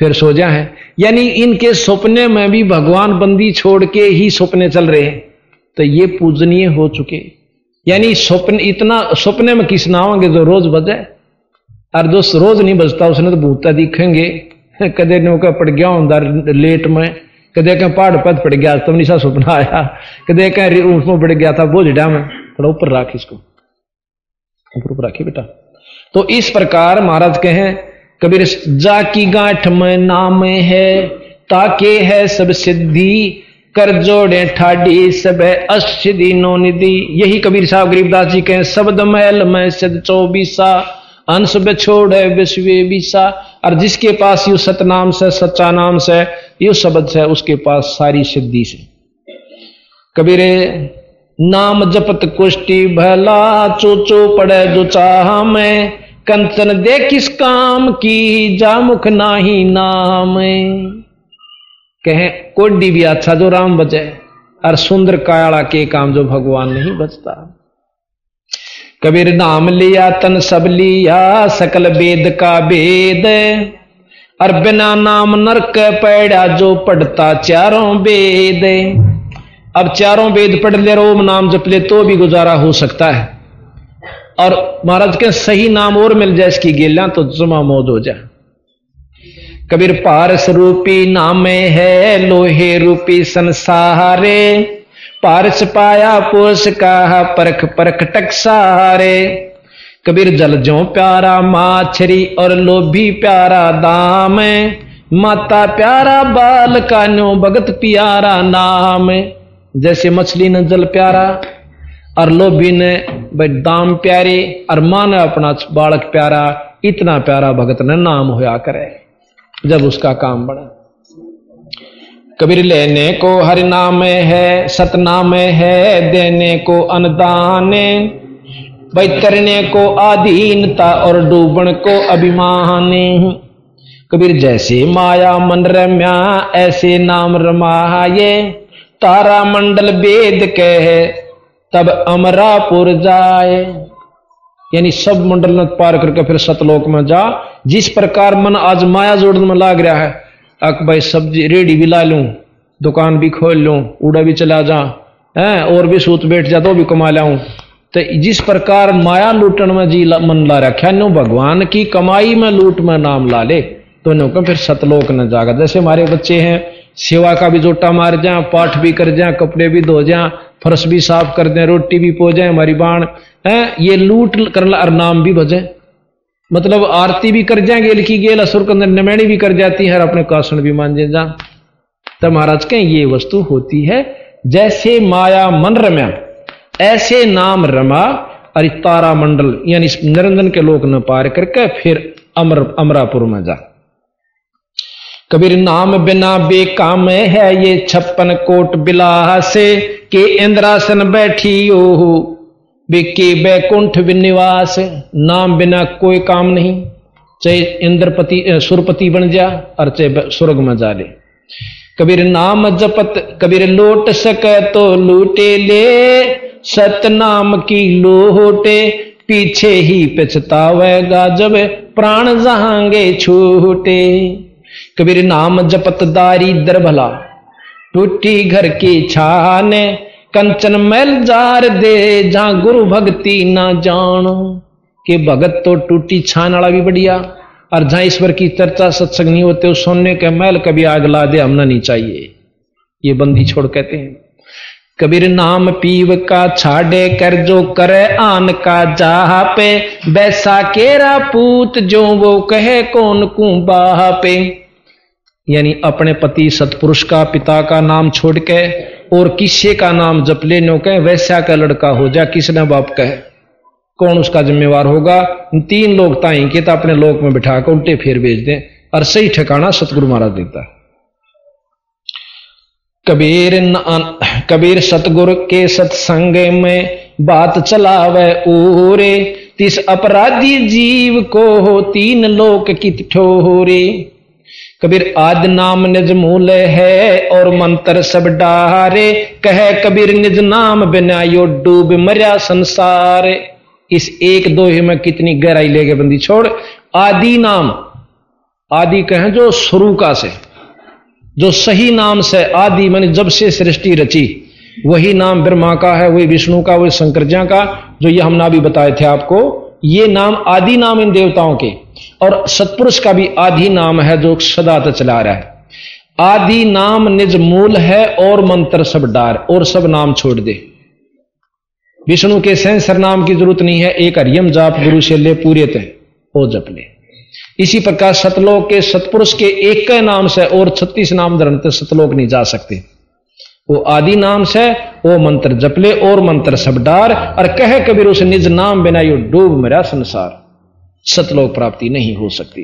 फिर सो जा है। यानी इनके सपने में भी भगवान बंदी छोड़ के ही सपने चल रहे हैं। तो ये पूजनीय हो चुके। यानी स्वप्न इतना सपने में किस नाओगे जो रोज बजे? और दोस्त रोज नहीं बजता, उसने तो भूता दिखेंगे। कदे नौका पड़ गया अंदर लेट में, कदे कहीं पहाड़ पद पड़ गया तब निशा सपना आया। कदे कहीं उसमें पड़ गया था, बोझ में। थोड़ा ऊपर राख इसको। ऊपर ऊपर राखिए बेटा। तो इस प्रकार महाराज कहें कबीर जा की गांठ में नाम है, ताके है सब सिद्धि, कर जोड़े ठाडी सब अष्टि नो निधि यही कबीर साहब गरीबदास जी कहें, शब्द महल में सद चौबीसा, अंश छोड़ विश्व बीसा। और जिसके पास यू सतनाम से सच्चा नाम से, यू शब्द से, उसके पास सारी सिद्धि से। कबीरे, नाम जपत कुष्टि भला चो चो पड़े जो चाह में कंचन दे किस काम की जा मुख नाही नाम। कहे कोडी भी अच्छा जो राम बचे और सुंदर काला के काम जो भगवान नहीं बचता कबीर नाम लिया, तन सब लिया, सकल वेद का वेद। और बिना नाम नरक पैड़ा जो पढ़ता चारों वेद। अब चारों वेद पढ़ ले, रोम नाम जप ले तो भी गुजारा हो सकता है। और महाराज के सही नाम और मिल जाए इसकी गेला तो जुमा मौज हो जाए। कबीर पारस रूपी नाम है, लोहे रूपी संसारे। पारस पाया पोष का परख परख टकसारे कबीर जल जो प्यारा माछरी और लोभी प्यारा दाम। माता प्यारा बाल का न्यो भगत प्यारा नाम। जैसे मछली ने जल प्यारा, और लोभी ने भाई दाम प्यारे और मान अपना, बालक प्यारा, इतना प्यारा भगत ने नाम होया करे, जब उसका काम बना कबीर, लेने को हरि नाम है, सतनाम है, देने को अनुदान बैतरने को आधीनता और डूबण को अभिमान कबीर, जैसे माया मन रम्या, ऐसे नाम रमाये तारा मंडल वेद कह तब अमरापुर जाए। यानी सब मंडल पार करके फिर सतलोक में जा। जिस प्रकार मन आज माया जोड़ने में लाग रहा है, अक भाई सब्ज़ी रेडी भी ला लूँ, दुकान भी खोल लूँ, उड़ा भी चला जा, है, और भी सूत बैठ जा तो भी कमा लाऊं। तो जिस प्रकार माया लूटन में जी मन ला रखा नो भगवान की कमाई में लूट में नाम ला ले तो नो फिर सतलोक न जागा। जैसे हमारे बच्चे हैं सेवा का भी जोटा मार जा पाठ भी कर जा कपड़े भी धो जा फर्श भी साफ़ कर दें, रोटी भी पो जाए हमारी बाण। है, ये लूट कर और नाम भी भजे। मतलब आरती भी कर जाएँगे लिखी गेल, असुर के अंदर नमैणी भी कर जाती है, और अपने कासन भी मान जा तो महाराज कहें, ये वस्तु होती है, जैसे माया मन रम्या ऐसे नाम रमा, और तारा मंडल यानी निरंजन के लोक न पार करके फिर अमर अमरापुर में जा। कबीर नाम बिना बेकाम है ये छप्पन कोट बिलाह से के इंद्रासन बैठी ओहो। बेके बैकुंठ निवास नाम बिना कोई काम नहीं। चाहे इंद्रपति सुरपति बन जा और चाहे स्वर्ग में जा ले। कबीर नाम जपत, कबीर लोट सके तो लूटे ले। सत नाम की लोटे पीछे ही पछतावेगा जब प्राण जहांगे छूटे। कबीर नाम जपत दारी दर भला। टूटी घर की छाने, कंचन मैल जार दे जहाँ गुरु भक्ति ना जान के भगत तो टूटी छान वाला भी बढ़िया। और जहाँ ईश्वर की चर्चा सत्संग नहीं होते, उस सोने के मैल कभी आग ला दे, हमना नहीं चाहिए। ये बंदी छोड़ कहते हैं। कबीर नाम पीव का छाड़े, कर जो करे आन का जा पे। बैसा केरा पूत जो वो कहे, कौन कू पे। यानी अपने पति सतपुरुष का पिता का नाम छोड़ के और किसे का नाम जप ले नो कहे वैसा का लड़का हो जा किसने बाप कहे। कौन उसका जिम्मेवार होगा? तीन लोग ताई के तो अपने लोक में बिठा कर उल्टे फेर भेज दें। और सही ठिकाना सतगुरु महाराज देता कबीर न, कबीर सतगुरु के सत्संग में बात चलावे ओरे तिस अपराधी जीव को हो तीन लोक कित ठोरे। कबीर आद नाम निज मूल है और मंत्र सब डारे। कह कबीर निज नाम बिना यो डूब मरिया संसार। इस एक दो ही में कितनी गहराई ले गए बंदी छोड़। आदि नाम, आदि कहें जो शुरू का से, जो सही नाम से आदि मैंने जब से सृष्टि रची। वही नाम ब्रह्मा का है, वही विष्णु का, वही शंकर का, जो ये हमने अभी बताए थे आपको। ये नाम आदि नाम इन देवताओं के। और सतपुरुष का भी आदि नाम है जो सदा तक चला रहा है। आदि नाम निज मूल है और मंत्र सब डार, और सब नाम छोड़ दे। विष्णु के सेंसर नाम की ज़रूरत नहीं है, एक हरियम जाप गुरु से ले पूरे थे वो जप ले। इसी प्रकार सतलोक के सतपुरुष के एक नाम से और छत्तीस नाम धर्म तक सतलोक नहीं जा सकते। वो आदि नाम से, वो मंत्र जपले और मंत्र सब डार, और कहे कबीर उस निज नाम बिना यो डूब मेरा संसार। सतलोक प्राप्ति नहीं हो सकती।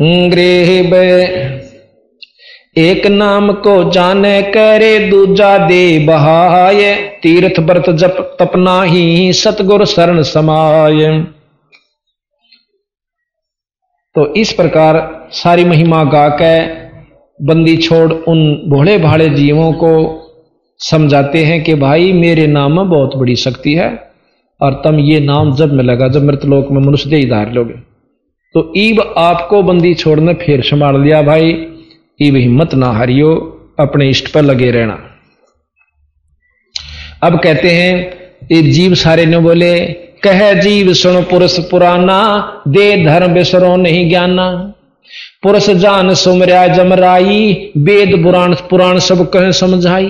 गृह एक नाम को जाने करे दूजा दे बहाय, तीर्थ व्रत जप तपना ही सतगुर शरण समाय। तो इस प्रकार सारी महिमा गा के बंदी छोड़ उन भोले भाड़े जीवों को समझाते हैं कि भाई मेरे नाम में बहुत बड़ी शक्ति है। और तम ये नाम जब मिलेगा जब मृतलोक में मनुष्य दे धार लोगे। तो ईब आपको बंदी छोड़ने फिर संभाल लिया भाई, ईब हिम्मत ना हारियो, अपने इष्ट पर लगे रहना। अब कहते हैं जीव सारे ने बोले, कह जीव सुन पुरुष पुराना, दे धर्म बिसरो नहीं ज्ञाना। पुरुष जान सुमरिया जमराई वेद पुराण पुराण सब कह समझाई।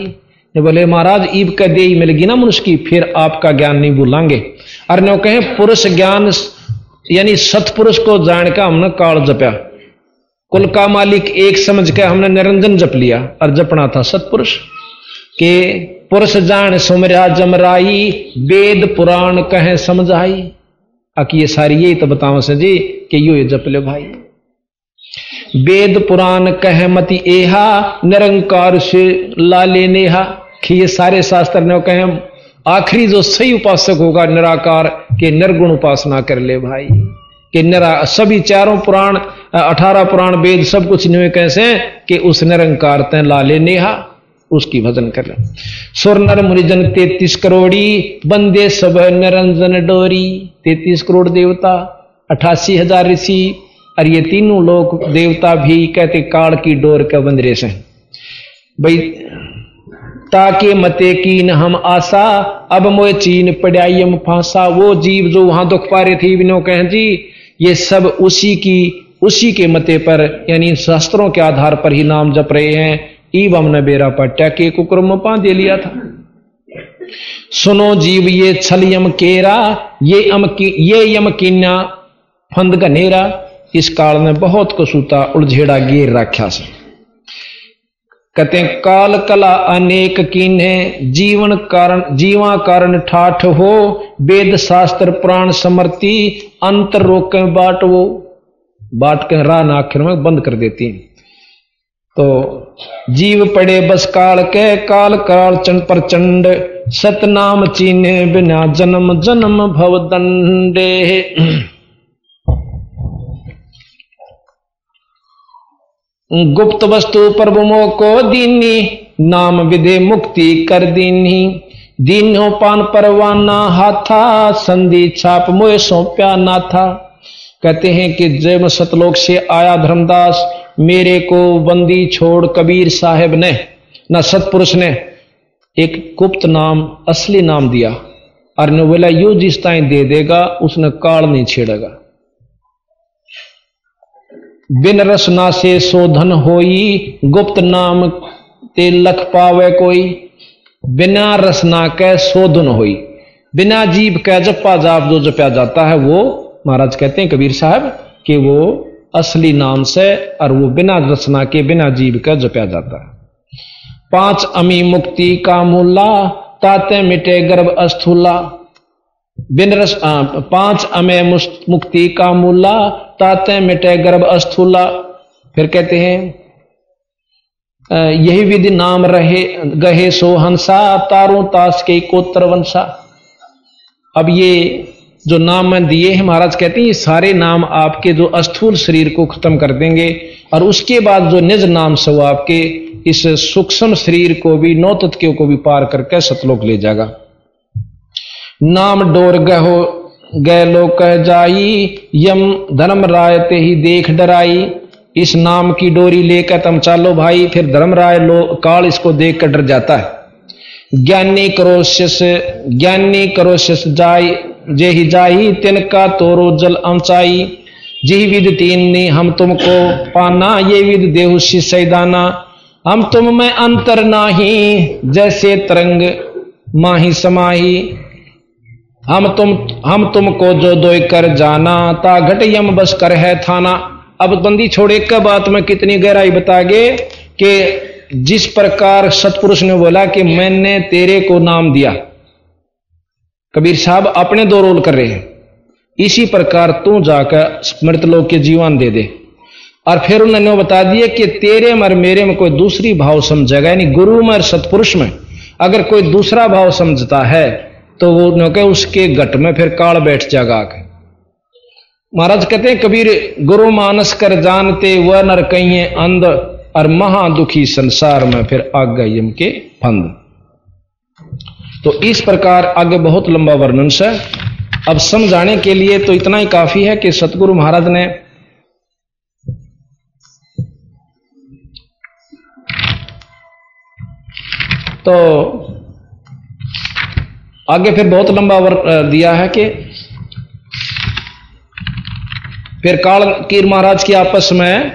ने बोले, महाराज, ईब का दे मिलेगी ना मनुष्य की, फिर आपका ज्ञान नहीं भूलांगे। और नो कहे, पुरुष ज्ञान यानी सतपुरुष को जान का हमने काल जपया। कुल का मालिक एक समझ के हमने निरंजन जप लिया, और जपना था सतपुरुष। के पुरुष जान सुमरा जमराई, वेद पुराण कहे समझाई अकी ये सारी यही तो बताओ से जी, कि यो ये जप ले भाई। वेद पुराण कह मति एहा, निरंकार से लाले नेहा। कि ये सारे शास्त्र ने कहे हम आखिरी जो सही उपासक होगा निराकार, के निर्गुण उपासना कर ले भाई। कि निरा, सभी चारों पुराण, अठारह पुराण वेद सब कुछ न्यू कैसे कि उस निरंकार तय लाले नेहा, उसकी भजन कर ले। सुर नर मुनिजन तैतीस करोड़ी, बंदे सब निरंजन डोरी, तैतीस करोड़ देवता, अठासी हज़ार ऋषि, और ये तीनों लोग देवता भी कहते काल की डोर के बंदरे से भाई ताके मते कीन हम आशा अब मोए चीन पड़ाइम फांसा। वो जीव जो वहाँ दुख पा रहे थे विनो कह जी, ये सब उसी की, उसी के मते पर, यानी शास्त्रों के आधार पर ही नाम जप रहे हैं। ईब हमने बेरा पट्टा के कुक्रम पा दे लिया था। सुनो जीव, ये छल यम केरा, ये अम की, ये यम किन्या फंद गनेरा इस काल में बहुत कसूता उलझेड़ा गेर रखा से। कहते हैं, काल कला अनेक कीन्हे, जीवन कारण, जीवा कारण ठाठ हो, वेद शास्त्र प्राण समर्ति, अंतर रोक बाट वो बाट के राह आखिर में बंद कर देती तो जीव पड़े बस काल के, काल काल चंड प्रचंड सतनाम चीने बिना जन्म जन्म भव दंडे। गुप्त वस्तु प्रभुमो को दीनी, नाम विदे मुक्ति कर दीनी। दीनो पान परवाना हाथा, संधि छाप मोह सौंप्या ना था कहते हैं कि जब सतलोक से आया धर्मदास, मेरे को बंदी छोड़ कबीर साहेब ने, न सतपुरुष ने एक गुप्त नाम, असली नाम दिया। और बोला, यू जिस ताई दे देगा, उसने काल नहीं छेड़ेगा। बिन रसना से शोधन होई, गुप्त नाम ते लख पावे कोई। बिना रसना के शोधन होई। बिना जीव के जपा जाप जो जपया जाता है, वो महाराज कहते हैं कबीर साहब, कि वो असली नाम से और वो बिना रचना के, बिना जीव का जपया जाता है। पाँच अमी मुक्ति का मूला, ताते मिटे गर्भ अस्थूला। बिन रस पाँच अमे मुक्ति का मूला ताते मिटे गर्भ अस्थूला। फिर कहते हैं यही विधि नाम रहे, गहे सो हंसा तारों ताश के कोत्र वंशा अब ये जो नाम मैं दिए हैं, महाराज कहते हैं, ये सारे नाम आपके जो अस्थूल शरीर को खत्म कर देंगे, और उसके बाद जो निज नाम से वो आपके इस सूक्ष्म शरीर को भी नौ तत्व को भी पार करके सतलोक ले जाएगा। नाम डोर गहो गए लो कह जाई, यम धर्म राय ते ही देख डराई। इस नाम की डोरी लेकर तुम चालो भाई, फिर धर्म राय लो, काल इसको देख कर डर जाता है। ज्ञानी करोशिस ज्ञानी करोशिस जाई जे ही जाई, तिनका तोरो जल ऊंचाई जी विद तीन ने, हम तुमको पाना, ये विद देहु सैदाना। हम तुम में अंतर नाही, जैसे तरंग माही समाही। हम तुम, हम तुमको जो दो कर जाना, ता घट यम बस कर है थाना। अब बंदी छोड़े का बात में कितनी गहराई बता गे कि जिस प्रकार सतपुरुष ने बोला कि मैंने तेरे को नाम दिया। कबीर साहब अपने दो रोल कर रहे हैं। इसी प्रकार तू जाकर मृत लोग के जीवन दे दे। और फिर उन्होंने बता दिया कि तेरे मर मेरे में कोई दूसरी भाव समझेगा, यानी गुरु में और सतपुरुष में। अगर कोई दूसरा भाव समझता है तो वो कहे, उसके गट में फिर काल बैठ जागा आके महाराज कहते हैं, कबीर, गुरु मानस कर जानते वह नर कहीं अंध, और महादुखी संसार में फिर आग गए यम के फंद। तो इस प्रकार आगे बहुत लंबा वर्णन से। अब समझाने के लिए तो इतना ही काफ़ी है कि सतगुरु महाराज ने तो आगे फिर बहुत लंबा वर दिया है कि फिर काल कीर महाराज की आपस में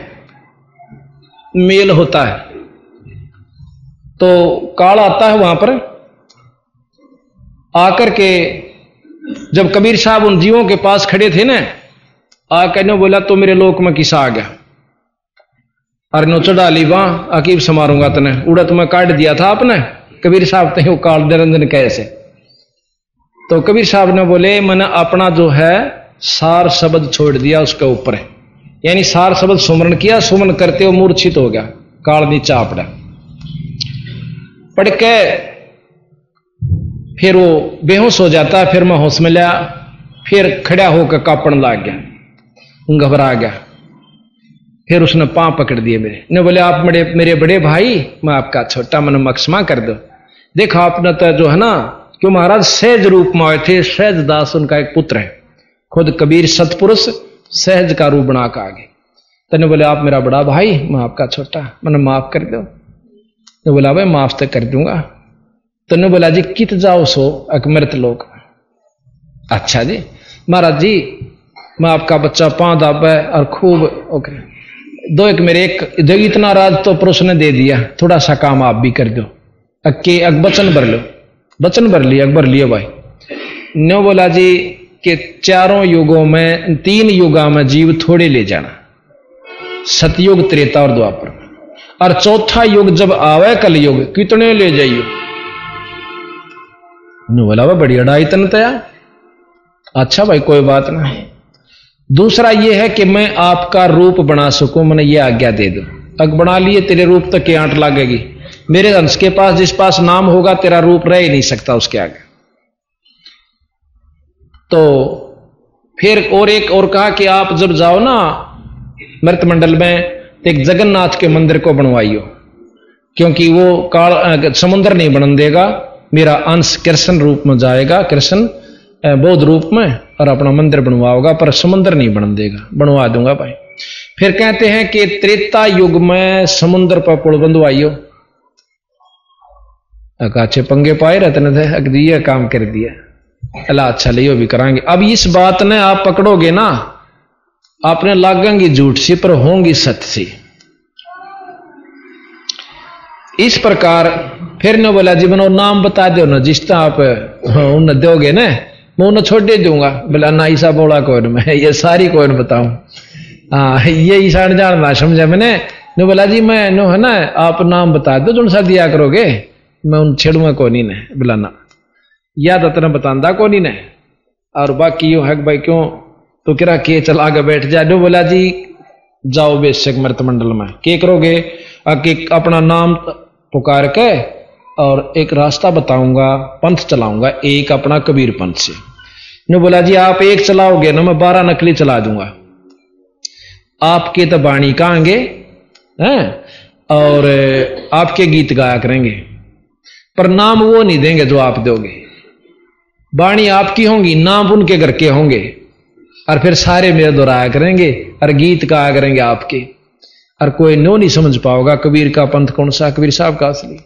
मेल होता है। तो काल आता है वहाँ पर, आकर के जब कबीर साहब उन जीवों के पास खड़े थे ना आ कहने बोला तो मेरे लोक में किसा आ गया। अरे नो, चढ़ा ली, वहाँ अकीब समारूँगा तने। उड़त में काट दिया था आपने। कबीर साहब ते काल निरंजन कैसे तो कबीर साहब ने बोले, मैंने अपना जो है, सार शब्द छोड़ दिया उसके ऊपर। यानी सार शब्द सुमरण किया सुमन करते हो मूर्छित हो गया, काल नीचा आपड़ा पढ़ के फिर वो बेहोश हो जाता, फिर मैं होश में लिया, फिर खड़ा होकर कापण लाग गया, घबरा गया। फिर उसने पाँव पकड़ दिए मेरे। ने बोले, आप मेरे मेरे बड़े भाई, मैं आपका छोटा मन मक्षमा कर दो। देखो, आपने तो जो है ना क्यों महाराज सहज रूप में आए थे, सहज दास उनका एक पुत्र है। खुद कबीर सतपुरुष, सहज का रूप बना का आगे तने बोले, आप मेरा बड़ा भाई, मैं आपका छोटा, मैंने माफ़ कर दो। तो बोला भाई माफ़ तो कर दूँगा। तने बोला, जी, कित जाओ सो अकमृत लोग? अच्छा जी, महाराज जी, मैं आपका बच्चा पां दाब और खूब ओके दो एक मेरे, एक जो इतना राज तो पुरुष ने दे दिया, थोड़ा सा काम आप भी कर दो। अक्के अक बचन भर लो। बचन भर लिया अकबर लिए भाई। नो बोला जी कि चारों युगों में, तीन युगा में जीव थोड़े ले जाना। सतयुग, त्रेता और द्वापर और चौथा युग जब आवे कल युग कितने ले जाइयो? बोला वह बड़ी अड़ाई तन तया अच्छा भाई, कोई बात नहीं दूसरा यह है कि मैं आपका रूप बना सकूँ, मैंने ये आज्ञा दे दो। अग बना लिए, तेरे रूप तक की आंट लगेगी। मेरे अंश के पास जिस पास नाम होगा, तेरा रूप रह ही नहीं सकता उसके आगे। तो फिर और एक और कहा कि आप जब जाओ ना मृत मंडल में तो एक जगन्नाथ के मंदिर को बनवाइयो, क्योंकि वो काल समुद्र नहीं बन देगा। मेरा अंश कृष्ण रूप में जाएगा, कृष्ण बौद्ध रूप में, और अपना मंदिर बनवाओगा, पर समुद्र नहीं बन देगा। बनवा दूँगा भाई। फिर कहते हैं कि त्रेता युग में समुद्र पर पुल बंधवाइयो। अच्छे पंगे पाए रहते थे, अग दिया काम कर दिया। अला अच्छा लियो भी कराएँगे। अब इस बात ने आप पकड़ोगे ना, आपने लागेंगी झूठ सी, पर होंगी सत्य सी। इस प्रकार फिर ने बोला, जी मनो नाम बता दो ना, जिस तरह आप उन्हें दोगे ना, मैं उन्हें छोड़ दे दूँगा। बोला, ना, ईसा बोला कौन, मैं ये सारी कौन बताऊँ? हाँ ये ईशान जानना समझा मैंने? नो बोला, जी मैं, नो, है ना, आप नाम बता दो, जो सा दिया करोगे। मैं उन छेड़ूँगा कौन ही ने बुलाना याद अतना बतांदा कौन ही। ने और बाकी यो है भाई क्यों? तो किरा के चला के बैठ जा। जो बोला जी, जाओ बेशक मृत मंडल में। के करोगे? अपना नाम पुकार के और एक रास्ता बताऊँगा, पंथ चलाऊँगा, एक अपना कबीर पंथ से। ने बोला जी, आप एक चलाओगे ना, मैं बारह नकली चला दूँगा। आपके तो बाणी कहांगे, हैं? और आपके गीत गाया करेंगे। पर नाम वो नहीं देंगे जो आप दोगे। बाणी आपकी होंगी, नाम उनके घर के होंगे। और फिर सारे मेरे दोहराया करेंगे, और गीत गाया करेंगे आपके। और कोई नो नहीं समझ पाओगा, कबीर का पंथ कौन सा, कबीर साहब का असली।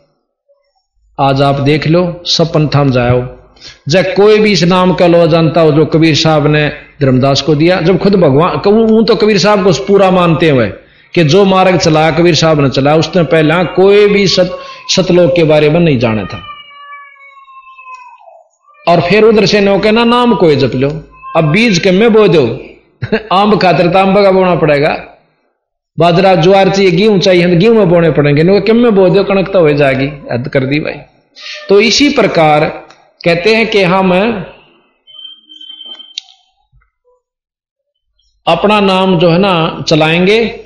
आज आप देख लो, सब पंथ हम जाओ। जब कोई भी इस नाम का लो जानता हो, जो कबीर साहब ने धर्मदास को दिया, जब खुद भगवान वो तो कबीर साहब को पूरा मानते हुए कि जो मार्ग चलाया कबीर साहब ने चला उसने पहला कोई भी सत, सतलोक के बारे में नहीं जाना था। और फिर उधर से नो कहना नाम कोई जप लो। अब बीज के में बो दो। आम खातर तो आंब का बोना पड़ेगा। बाजरा, ज्वार चाहिए, गेहूँ चाहिए गेहूँ में बोने पड़ेंगे। नो में बो दो? कणक तो हो जाएगी। हद कर दी भाई। तो इसी प्रकार कहते हैं कि हम अपना नाम जो है ना चलाएँगे।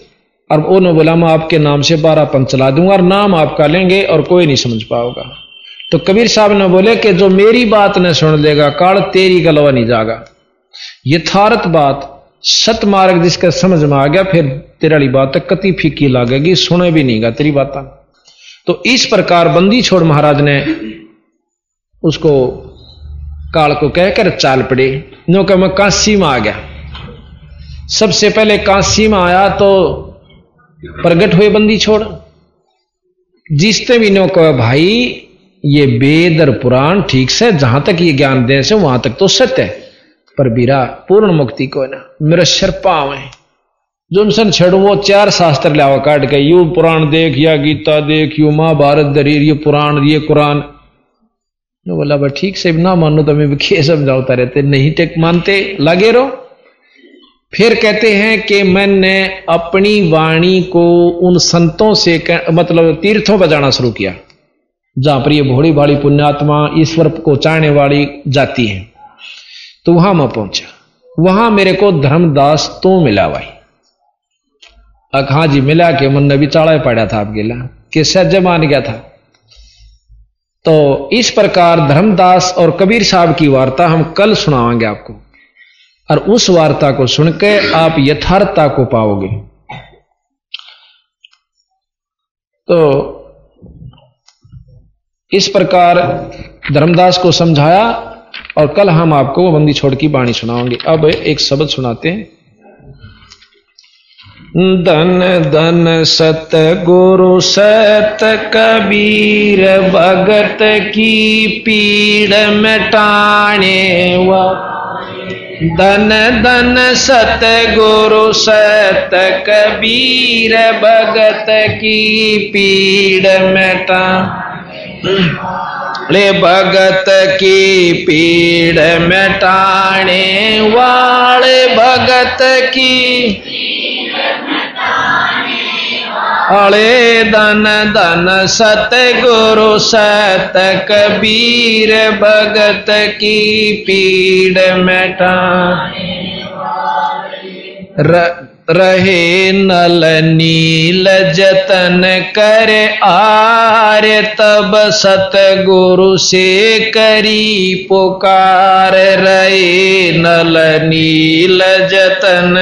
और बोला मैं आपके नाम से बारह पंथ चला दूँगा और नाम आपका लेंगे और कोई नहीं समझ पाओगा। तो कबीर साहब ने बोले कि जो मेरी बात ने सुन लेगा, काल तेरी गलवा नहीं जागा। यथार्थ बात, सत मार्ग जिसका समझ में आ गया, फिर तेरा वाली बात तक कति फीकी लागेगी, सुने भी नहीं गा तेरी बात। तो इस प्रकार बंदी छोड़ महाराज ने उसको काल को कहकर चाल पड़े। नो कह मैं काशी में आ गया। सबसे पहले काशी में आया तो प्रगट हुए बंदी छोड़। जिसने भी नो कहा, भाई, ये वेद और पुराण ठीक से, जहाँ तक ये ज्ञान दे से, वहाँ तक तो सत्य है। पर बीरा पूर्ण मुक्ति को ना? मेरा शर पावे जो सन छेड़ू, वो चार शास्त्र लिया काट के, यू पुराण देख, या गीता देख, यू महाभारत दरीर, ये पुराण, ये कुरान। बोला, भाई, ठीक से ना मानो तो मैं खे समझाता रहते नहीं टेक मानते। लगे रहो। फिर कहते हैं कि मैंने अपनी वाणी को उन संतों से मतलब तीर्थों पर जाना शुरू किया, जहाँ पर ये भोड़ी भाड़ी पुण्यात्मा ईश्वर को चाहने वाली जाती है। तो वहाँ मैं पहुँचा। वहाँ मेरे को धर्मदास तो मिला भाई। अखा जी मिला के मन ने भी चाड़ा पड़ा था आप गिला, कि सज मान गया था। तो इस प्रकार धर्मदास और कबीर साहब की वार्ता हम कल सुनावांगे आपको। और उस वार्ता को सुनकर आप यथार्थता को पाओगे। तो इस प्रकार धर्मदास को समझाया और कल हम आपको वो बंदी छोड़ की बाणी सुनाओगे अब एक शब्द सुनाते हैं। धन धन सत गुरु सत कबीर भगत की पीड़ मिटाने वा धन धन सत गुरु सत कबीर भगत की पीड़ मिटा। ले भगत की पीड़ मिटाने वाले भगत की अले धन धन सत गुरु सत कबीर भगत की पीड़ मिटा। रहे नल नील जतन कर आर, तब सतगुरु से करी पुकार। रहे नल नील जतन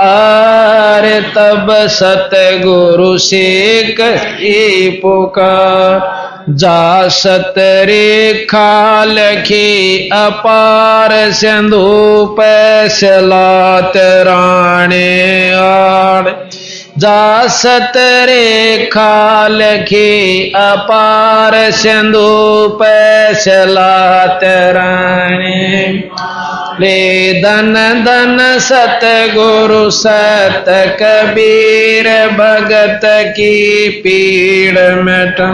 आर तब सतगुरु से करी पुकार। जा सतरेखा लखी अपार सिंधु पैसलात राणे आड़। जा सतरेखा लखी अपार सिंधु पैसलात राणे धन धन सत गुरु सत कबीर भगत की पीड़ मिटा।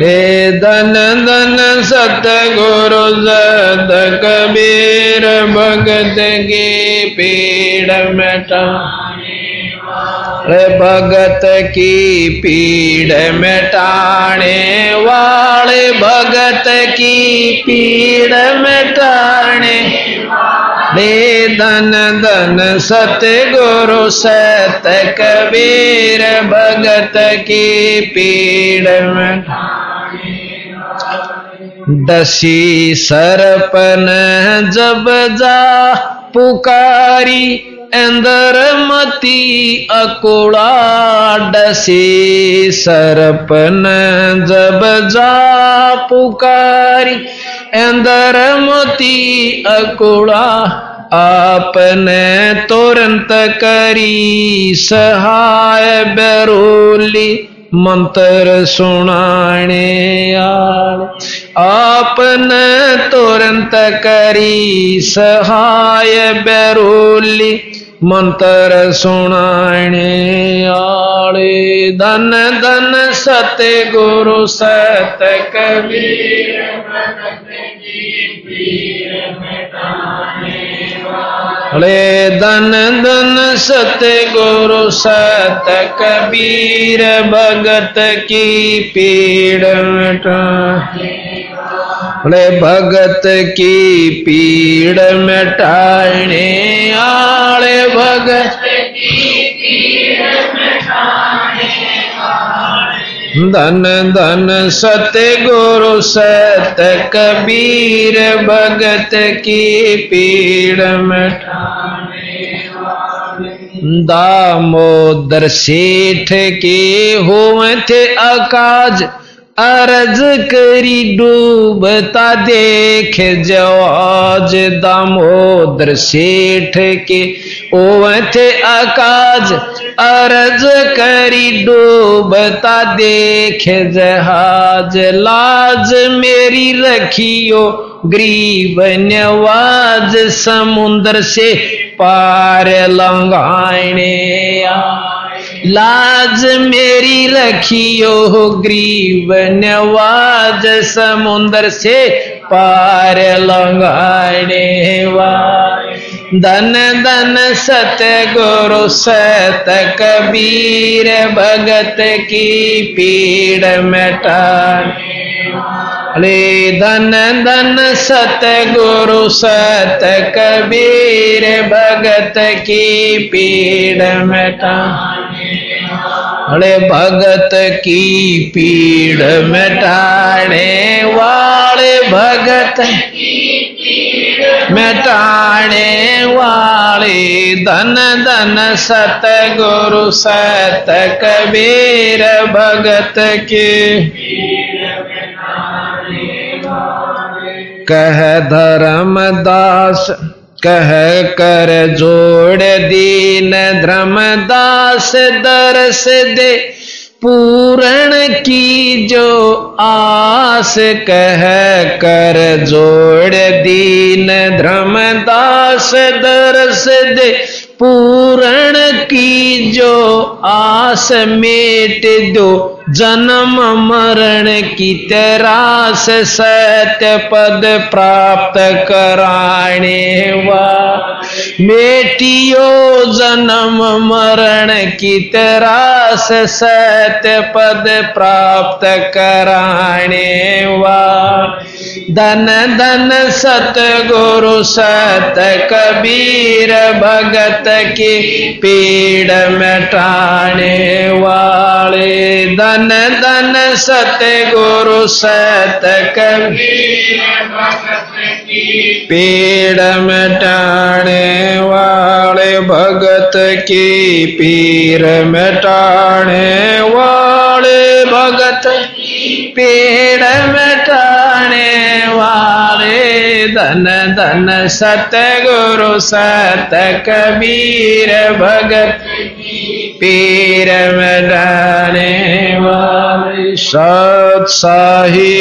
हे धन धन सत गुरु सत कबीर भगत की पीड़ मिटा। भगत की पीड़ मिटाने वाले भगत की पीड़ मिटाने दे धन धन सत गुरु सत कबीर भगत की पीड़ डसी सरपन जब जा पुकारी अंदर मती अकुड़ा डसी सरपन जब जा पुकारी अंदर मती अकुड़ा आपने तुरंत करी सहाय बेरोली मंत्र सुनाने आपने तुरंत करी सहाय बेरोली मंत्र सुनाने आले धन धन सत गुरु सत कबीर हले धन धन सत गुरु सत कबीर भगत की पीड़ हले भगत की पीड़ मिटाने आले भगत। धन धन सत गुरु सत कबीर भगत की पीड़ मिटाने दामोदर सेठ के हुए थे अकाज। अरज करी डूबता देख जवाज दामोदर सेठ के। ओ थे अकाज, अरज करी डूबता देख जहाज़। लाज मेरी रखियो ग्रीब नवाज़, समुद्र से पार लंगाने लाज मेरी रखियो ग्रीब नवाज़ समुद्र से पार लंगाने धन धन सत गुरु सत कबीर भगत की पीड़ मिटाने अरे धन धन सत गुरु सत कबीर भगत की पीड़ मिटा अरे भगत की पीड़ मिटाने वाले भगत। मिटाने वाले धन धन सत गुरु सत कबीर भगत के। कह धर्मदास कह कर जोड़ दीन धर्मदास दरस दे। पूरण की जो आस कह कर जोड़ दीन धर्मदास दरस दे। पूरण की जो आस मेट दो। जन्म मरण की तेरा से सत्य पद प्राप्त कराने वा। मेटियो जन्म मरण की तेरा से सत्य पद प्राप्त कराने वा। धन धन सत गुरु सत कबीर भगत की पीड़ मिटाने वाले। धन धन सत गुरु सत कबीर पीड़ मिटाने वाले। भगत की पीर मिटाने वाले। भगत पीड़ मिटाने वाले धन धन सत गुरु सत कबीर भगत पीर मिटाने वाले सत साही